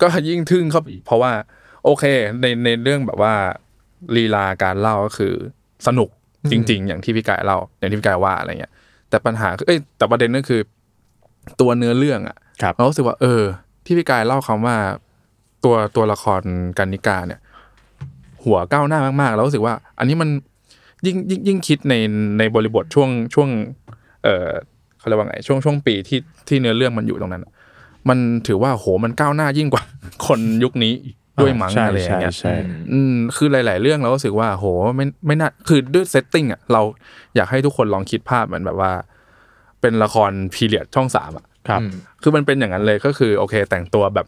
ก็ยิ่งทึ่งเข้าไปอีกเพราะว่า โอเค ในในเรื่องแบบว่าลีลาการเล่าก็คือสนุกจริง ๆ อย่างที่พี่กายเล่าอย่างที่พี่กายว่าอะไรเงี้ย แต่ปัญหาคือเอ้ยแต่ประเด็นก็คือ ตัวเนื้อเรื่องอะครับเรารู้สึกว่า เออ ที่พี่กายเล่าคำว่า ตัวตัวละครกันนิกาเนี่ย หัวก้าวหน้ามากๆแล้วรู้สึกว่า อันนี้มันยิ่งยิ่งยิ่งคิดในในบริบทช่วงช่วง เออเขาเรียกว่าไงช่วงช่วงปีที่ที่เนื้อเรื่องมันอยู่ตรงนั้นอะมันถือว่าโหมันก้าวหน้ายิ่งกว่า คนยุคนี้อีก ด้วยมั้งใช่อะไรอย่างเงี้ยใช่ใช่อืมคือหลาย ๆ เรื่องเราก็รู้สึกว่าโหไม่ไม่น่าคือด้วยเซตติ้งอะเราอยากให้ทุกคนลองคิดภาพเหมือนแบบว่า เป็นละครพีเรียดช่องสามอะครับ คือมันเป็นอย่างนั้นเลยก็คือ โอเค แต่งตัวแบบ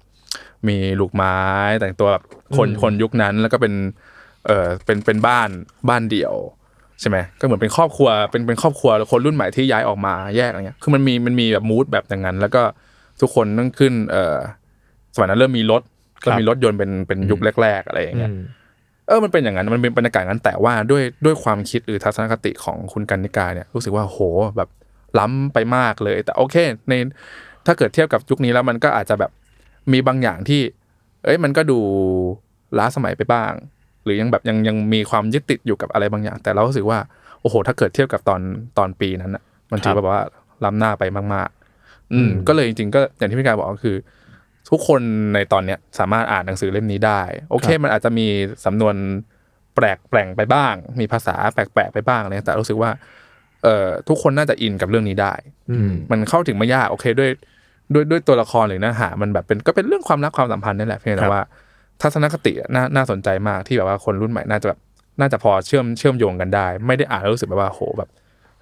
มีลูกไม้ แต่งตัวแบบคนคนยุคนั้นแล้วก็เป็น เออเป็นเป็นบ้านบ้านเดี่ยวใช่ไหมก็เหมือนเป็นครอบครัวเป็นเป็นครอบครัวคนรุ่นใหม่ที่ย้ายออกมาแยกอะไรเงี้ยคือมันมีมันมีแบบมูดแบบอย่างนั้น แล้วก็ทุกคนต้องขึ้น เออสมัยนั้นเริ่มมีรถ ก็มีรถยนต์เป็นเป็นยุคแรก ๆ อะไรอย่างเงี้ยเออมันเป็นอย่างนั้นมันเป็นบรรยากาศนั้นแต่ว่าด้วยด้วยความคิดหรือทัศนคติของคุณกันนิกาเนี่ยรู้สึกว่าโหแบบล้ำไปมากเลย แต่โอเค ในถ้าเกิดเทียบกับยุคนี้แล้วมันก็อาจจะแบบมีบางอย่างที่ เอ้ยมันก็ดูล้าสมัยไปบ้าง หรือยังแบบยังยังมีความยึดติดอยู่กับอะไรบางอย่าง แต่เรารู้สึกว่าโอ้โห ถ้าเกิดเทียบกับตอนตอนปีนั้นอะมันถือแบบว่าล้ำหน้าไปมาก ๆ อืมก็เลยจริงๆก็อย่างที่พี่กายบอกก็คือ ทุกคนในตอนเนี้ยสามารถอ่านหนังสือเล่มนี้ได้ โอเค มันอาจจะมีสำนวนแปลกแปลงไปบ้าง มีภาษาแปลกๆไปบ้างอะไรแต่รู้สึกว่าเอ่อทุกคนน่าจะอินกับเรื่องนี้ได้ มันเข้าถึงไม่ยากโอเคด้วยด้วยด้วยตัวละครหรือเนื้อหา มันแบบเป็นก็เป็นเรื่องความรักความสัมพันธ์นี่แหละเพียงครัแต่บว่าทัศนคติอะน่าน่าสนใจมากที่แบบว่าคนรุ่นใหม่น่าจะแบบน่าจะพอเชื่อมเชื่อมโยงกันได้ ไม่ได้อ่านแล้วรู้สึกแบบว่าโหแบบ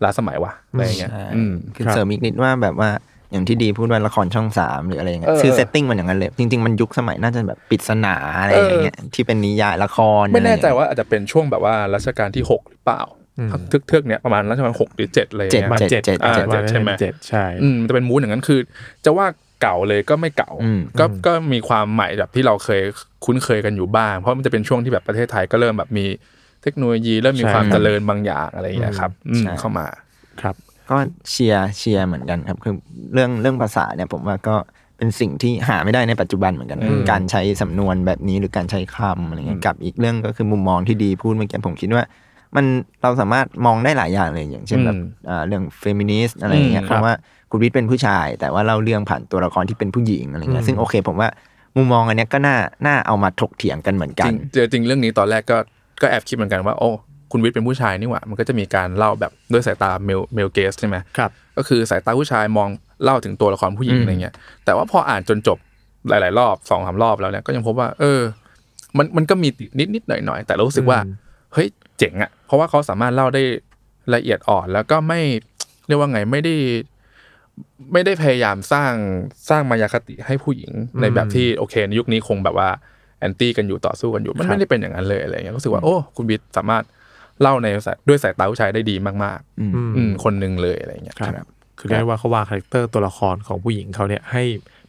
ล้าสมัยว่ะอะไรอย่างเงี้ยใช่อืมคือครับเสริมอีกนิดว่าแบบว่า อย่างที่ดีพูดว่าละครช่องสามหรืออะไรอย่างเงี้ยเออคือ setting มันอย่างนั้นเลยจริงๆมันยุคสมัยน่าจะแบบปริศนาอะไรอย่างเงี้ยที่เป็นนิยายละครไม่แน่ใจอะไรอย่างเงี้ยว่าอาจจะเป็นช่วงแบบว่ารัชกาลที่หกหรือเปล่าอืมทึกเทือกๆเนี้ยประมาณรัชกาลหกหรือเจ็ดอะไรอย่างเจ็ดเงี้ยมาเจ็ดเจ็ดเจ็ดอ่าเจ็ดเจ็ดใช่ไหมเจ็ดใช่อืมมันจะเป็น mood อย่างนั้นคือ จะว่าเก่าเลยก็ไม่เก่าอืมก็ก็มีความใหม่แบบที่เราเคยคุ้นเคยกันอยู่บ้าง เพราะมันจะเป็นช่วงที่แบบประเทศไทยก็เริ่มแบบมีเทคโนโลยีเริ่มมีใช่ความเจริญบางอย่างอะไรอย่างเงี้ยครับอืมใช่เข้ามาครับ ก็เชียร์เชียร์เหมือนกันครับคือเรื่องเรื่องภาษาเนี่ยผมว่าก็เป็นสิ่งที่หาไม่ได้ในปัจจุบันเหมือนกันอืมการใช้สำนวนแบบนี้หรือการใช้คำอะไรเงี้ยกับอีกเรื่องก็คือมุมมองที่ดีพูดเมื่อกี้ผมคิดว่า มันเราสามารถมองได้หลายอย่างเลยอย่างเช่นแบบอืมอ่าเรื่องเฟมินิสต์อะไรอย่างเงี้ยอืมเพราะว่าคุณวิทย์เป็นผู้ชาย แต่ว่าเล่าเรื่องผ่านตัวละครที่เป็นผู้หญิงอะไรเงี้ยซึ่งโอเค ผมว่ามุมมองอันเนี้ยก็น่าน่าเอามาถกเถียงกันเหมือนจกัรินงเจอจริงเรื่องนี้ตอนแรกก็ก็แอบคิดเหมือนกันว่าโอ้ คุณวิทย์เป็นผู้ชายนี่หว่า มันก็จะมีการเล่าแบบด้วยสายตา male male gaze ใช่ไหมครับก็คือสายตาผู้ชายมองเล่าถึงตัวละครผู้หญิงอืมอะไรเงี้ยแต่ว่าพออ่านจนจบหลาย ๆ รอบสองสามรอบแล้วเนี่ยก็ยังพบว่า เออ มันมันก็มีติดนิดนิดหน่อยหน่อยๆแต่เรารู้สึกว่าอืมเฮ้ยเจ๋งอะเพราะว่าเขาสามารถเล่าได้ละเอียดอ่อน แล้วก็ไม่เรียกว่าไงไม่ได้ ไม่ได้พยายามสร้างสร้างมายาคติให้ผู้หญิงในแบบที่โอเคในยุคนี้คงแบบว่า anti กันอยู่ต่อสู้กันอยู่มันไม่ได้เป็นอย่างนั้นเลยอะไรเงี้ยรู้สึกว่าโอ้คุณวิทย์สามารถ เล่าในสายด้วยสายตาผู้ชายได้ดีมากอืมๆอืมคนหนึ่งเลยอะไรเงี้ยครับคือเรียกได้ว่าเขาวาง character ตัวละครของผู้หญิงเขาเนี่ยให้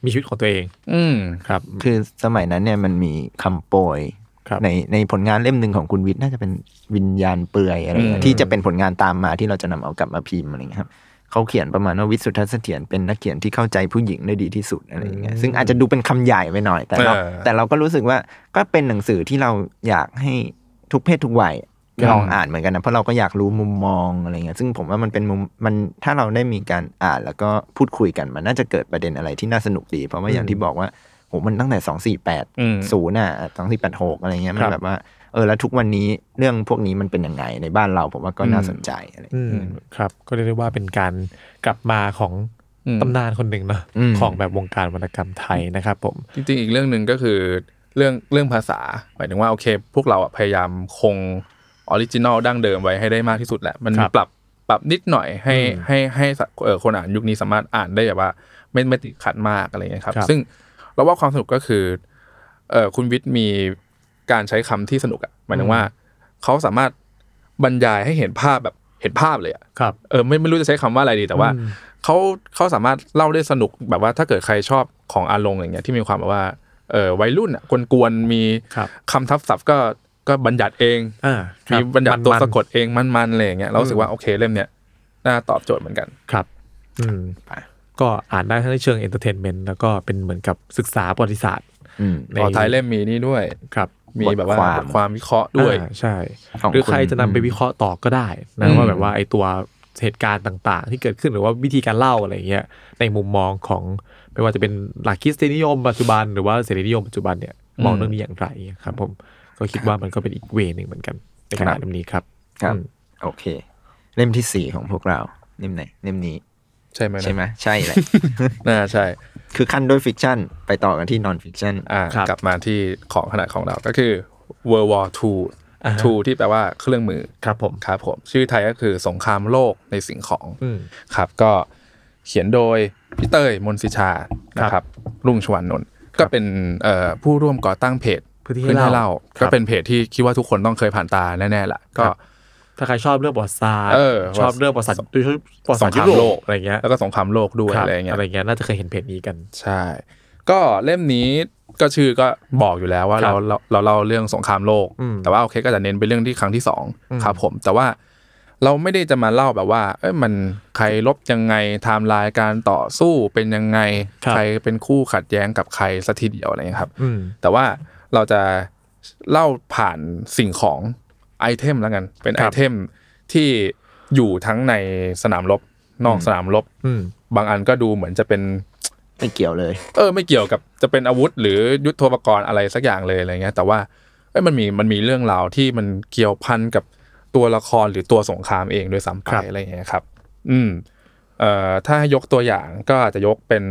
มีชีวิตของตัวเอง อืมครับ คือสมัยนั้นเนี่ยมันมีคำโปรยครับในในผลงานเล่มหนึ่งของคุณวิทย์น่าจะเป็นวิญญาณเปลือยอะไรเงี้อืยมที่จะเป็นผลงานตามมาที่เราจะนำเอากลับมาพิมพ์อะไรเงี้ยครับเขาเขียนประมาณว่าวิทย์สุทัศน์เสถียรเป็นนักเขียนที่เข้าใจผู้หญิงได้ดีที่สุดอะไรอย่างเงี้ยซึ่งอาจจะดูเป็นคำใหญ่ไปหน่อย แต่เราเออแต่เราก็รู้สึกว่าก็เป็นหนังสือที่เราอยากให้ทุกเพศทุกวัย ลองอ่านเหมือนกันนะเพราะเราก็อยากรู้มุมมองอะไรเงี้ยซึ่งผมว่ามันเป็นมุมมันถ้าเราได้มีการอ่านแล้วก็พูดคุยกันมันน่าจะเกิดประเด็นอะไรที่น่าสนุกดี เพราะว่าอย่างที่บอกว่าโหมันตั้งแต่สองสี่แปดอืมศูนย์อะสองสี่แปดหกอะไรเงี้ยมัครันบแบบว่าเออแล้วทุกวันนี้เรื่องพวกนี้มันเป็นยังไงในบ้านเราผมว่าก็น่าสนใจอะไรอืมครับ ก็เรียกได้ว่าเป็นการกลับมาของอืมตำนานคนหนึ่งเนาะอืมของแบบวงการวรรณกรรมไทยนะครับผมจริงๆอีกเรื่องหนึ่งก็คือเรื่องเรื่องภาษาหมายถึงว่าโอเค พวกเราอะพยายามคง original ดั้งเดิมไว้ให้ได้มากที่สุดแหละ มันครับปรับปรับนิดหน่อยให้อืมให้ให้สะเอ่อคนอ่านยุคนี้สามารถอ่านได้แบบว่า ไม่ไม่ติดขัดมากอะไรเงี้ยครับครับซึ่งเราว่าความสนุกก็คือเออคุณวิทย์มีการใช้คำที่สนุกอะหมายถึงว่าเขาสามารถบรรยายให้เห็นภาพแบบเห็นภาพเลยอะครับเออไม่ไม่รู้จะใช้คำว่าอะไรดีแต่ว่าอืมเขาเขาสามารถเล่าได้สนุกแบบว่าถ้าเกิดใครชอบของอารมณ์อย่างเงี้ยที่มีความแบบว่าเออวัยรุ่นอะกวนๆมีครับคำทับศัพท์ก็ ก็บัญญัติเองอ่าคมีรับบัญญัติตัวมันๆสะกดเองมันๆอะไรอย่างเงี้ยเรารู้สึกว่าโอเคเล่มเนี้ยน่าตอบโจทย์เหมือนกันครับ อืมก็อ่านได้ทั้งในเชิง entertainment แล้วก็เป็นเหมือนกับศึกษาประวัติศาสตร์อืมในพอท้ายเล่มมีนี่ด้วยครับมีแบบว่าบทความบทความวิเคราะห์ด้วยอ่าใช่ของหรือคุณใครจะนำไปวิเคราะห์ต่อก็ได้นะอืมว่าแบบว่าไอตัวเหตุการณ์ต่าง ๆ ที่เกิดขึ้นหรือว่าวิธีการเล่าอะไรเงี้ยในมุมมองของไม่ว่าจะเป็นหลักคริสเตียนนิยมปัจจุบันหรือว่าเสรีนิยมปัจจุบันเนี่ยมองเรื่องนี้อย่างไรครับผม ก็คิดว่ามันก็เป็นอีก way นึงเหมือนกันในการอ่านเล่มนี้ครับ ครับอืมโอเค เล่มที่สี่ของพวกเราเล่มไหนเล่มนี้ ใช่ไหมนะใช่ไหมใช่แหละน่าใช่ คือคั่นด้วย fiction ไปต่อกันที่ non-fiction อ่าครับกลับมาที่ของขนาดของเราก็คือ World War Tool อ่าฮะ tool ที่แปลว่าเครื่องมือครับผมครับผมชื่อไทยก็คือสงครามโลกในสิ่งของอืมครับ ก็เขียนโดยพี่เต้ยมนต์สิชานะครับรุ่งชวันนนท์ก็เป็นเอ่อผู้ร่วมก่อตั้งเพจ พื้นที่ให้เล่าครับก็เป็นเพจที่คิดว่าทุกคนต้องเคยผ่านตาแน่ๆแหละก็ครับถ้าใครชอบเรื่องประวัติศาสตร์เออชอบเรื่องประวัติศาสตร์โดยเฉพาะประวัติศาสตร์สงคยุรามโลกอะไรเงี้ยแล้วก็สงครามโลกด้วยครับอะไรเงี้ยอะไรเงี้ยน่าจะเคยเห็นเพจนี้กันใช่ ก็เล่มนี้ก็ชื่อก็บอกอยู่แล้วว่าครับเราเราเราเล่าเรื่องสงครามโลกอืมแต่ว่าโอเคก็จะเน้นไปเรื่องที่ครั้งที่สองอืมครับผม แต่ว่าเราไม่ได้จะมาเล่าแบบว่า เอ้ยมันใครรบยังไงไทม์ไลน์การต่อสู้เป็นยังไงครับใครเป็นคู่ขัดแย้งกับใครสักทีเดียวอะไรเงี้ยครับอืมแต่ว่า เราจะเล่าผ่านสิ่งของไอเทมแล้วกัน เป็นคไอรับเทมที่อยู่ทั้งในสนามรบนอกสนามรบอืมบางอันก็ดูเหมือนจะเป็นไม่เกี่ยวเลย เออ ไม่เกี่ยวกับจะเป็นอาวุธ หรือยุทโธปกรณ์อะไรสักอย่างเลยอะไรเงี้ย แต่ว่าเอ้ยมันมีมันมีเรื่องราวที่มันเกี่ยวพันกับตัวละครหรือตัวสงครามเองโดยซ้ำไปครับอะไรเงี้ยครับ อืมเอ่อถ้าให้ยกตัวอย่างก็อาจจะยกเป็น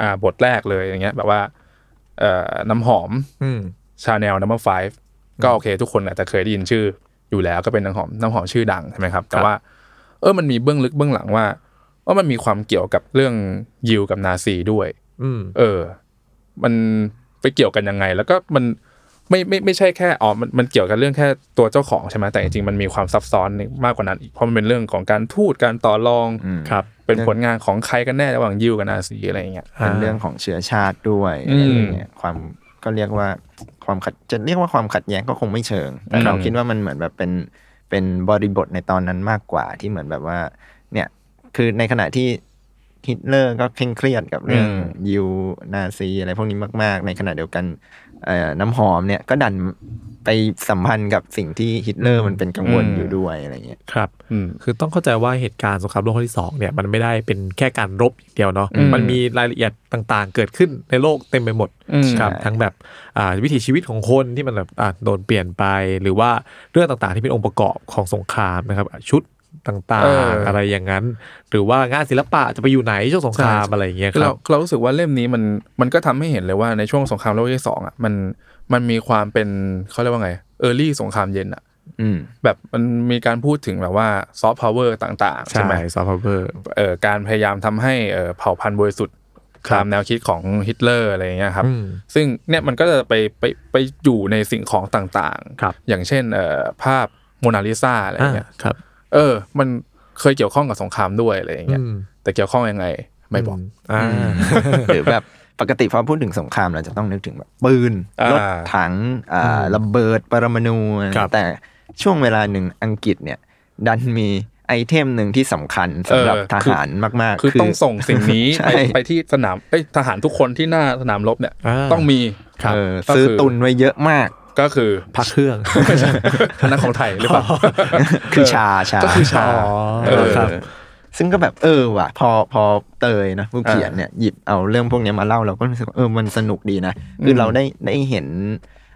อ่าบทแรกเลยอย่างเงี้ย แบบว่าเอ่อ น้ำหอมอืม Chanel Number Five ก็โอเค ทุกคนอาจจะเคยได้ยินชื่ออยู่แล้วก็เป็นน้ำหอมน้ำหอมชื่อดังใช่ไหมครับ แต่ว่า เออมันมีเบื้องลึกเบื้องหลังว่าว่ามันมีความเกี่ยวกับเรื่องยิวกับนาซีด้วยอืมเออ มันไปเกี่ยวกันยังไง แล้วก็มันไม่ไม่ไม่ใช่แค่อ๋อมันมันเกี่ยวกันเรื่องแค่ตัวเจ้าของใช่ไหมแต่จริงๆมันมีความซับซ้อนมากกว่านั้นอีกเพราะมันเป็นเรื่องของการทูตการต่อรองอืมครับ เป็นผลงานของใครกันแน่ระหว่างยิวกับนาซีอะไรอย่างเงี้ยเป็นเรื่องของเชื้อชาติด้วยอืมอะไรเงี้ยความก็เรียกว่าความขัดจะเรียกว่าความขัดแย้งก็คงไม่เชิงแต่อืมเราคิดว่ามันเหมือนแบบเป็นเป็นบริบทในตอนนั้นมากกว่าที่เหมือนแบบว่า เนี่ยคือในขณะที่ฮิตเลอร์ก็เคร่งเครียดกับเรื่องยิวนาซีอะไรพวกนี้มาก ๆ ในขณะเดียวกันเอ่อ น้ำหอมเนี่ยก็ดันไปสัมพันธ์กับสิ่งที่ฮิตเลอร์มันเป็นกังวลอยู่ด้วยอะไรเงี้ยครับอืมคือต้องเข้าใจว่าเหตุการณ์สงครามโลกครั้งที่สองเนี่ยมันไม่ได้เป็นแค่การรบอย่างเดียวเนาะอืมมันมีรายละเอียดต่างๆ เกิดขึ้นในโลกเต็มไปหมดอืมครับใช่ทั้งแบบอ่าวิถีชีวิตของคนที่มันแบบอ่าโดนเปลี่ยนไป หรือว่าเรื่องต่างๆที่เป็นองค์ประกอบของสงครามนะครับชุด ต่างเออๆออะไรอย่างนั้น หรือว่างานศิลปะจะไปอยู่ไหนช่วงสงครามอะไรอย่างเงี้ยคเรารับเราเรารู้สึกว่าเล่มนี้มันมันก็ทำให้เห็นเลยว่าในช่วงสงครามโลกที่สองอะมันมันมีความเป็นเขาเรียกว่าไง early สงครามเย็นอะอืมแบบมันมีการพูดถึงแบบว่าซอฟต์พาวเวอร์ต่างๆ ใช่ใช่ไหมซอฟต์พาวเวอร์เอ่อการพยายามทำให้เอ่อเผ่าพันธุ์บริสุทธิ์ครับตามแนวคิดของฮิตเลอร์อะไรอย่างเงี้ยครับอืมซึ่งเนี่ยมันก็จะไปไปไปอยู่ในสิ่งของต่างๆครับอย่างเช่นเอ่อภาพโมนาลิซาอะไรอย่างเงี้ยอ่าครับ เออ มันเคยเกี่ยวข้องกับสงครามด้วยอะไรอย่างเงี้ยอืมแต่เกี่ยวข้องยังไง ไม่บอกอ่าหรือแบบปกติพอพูดถึงสงครามเราจะต้องนึกถึงแบบปืนอ่ารถถังอ่าระเบิดปรมาณูครับแต่ช่วงเวลาหนึ่งอังกฤษเนี่ย ดันมีไอเทมหนึ่งที่สำคัญสำหรับเออทคือหารมาก ๆ คือต้องส่งสิ่งนี้ใช่ไปไปที่สนามเอ้ยทหารทุกคนที่หน้าสนามรบเนี่ยอ่าต้องมีครับเออก็คือซื้อตุนไว้เยอะมาก ก็คือพักเครื่องคณะของไทยหรือเปล่าคือชาชาก็คือชาอ๋อเออครับซึ่งก็แบบเออว่ะ พอพอเตยนะผู้เขียนเนี่ยหยิบเอาเรื่องพวกเนี้ยมาเล่าเราก็รู้สึกว่าเออมันสนุกดีนะคือเราได้ได้เห็น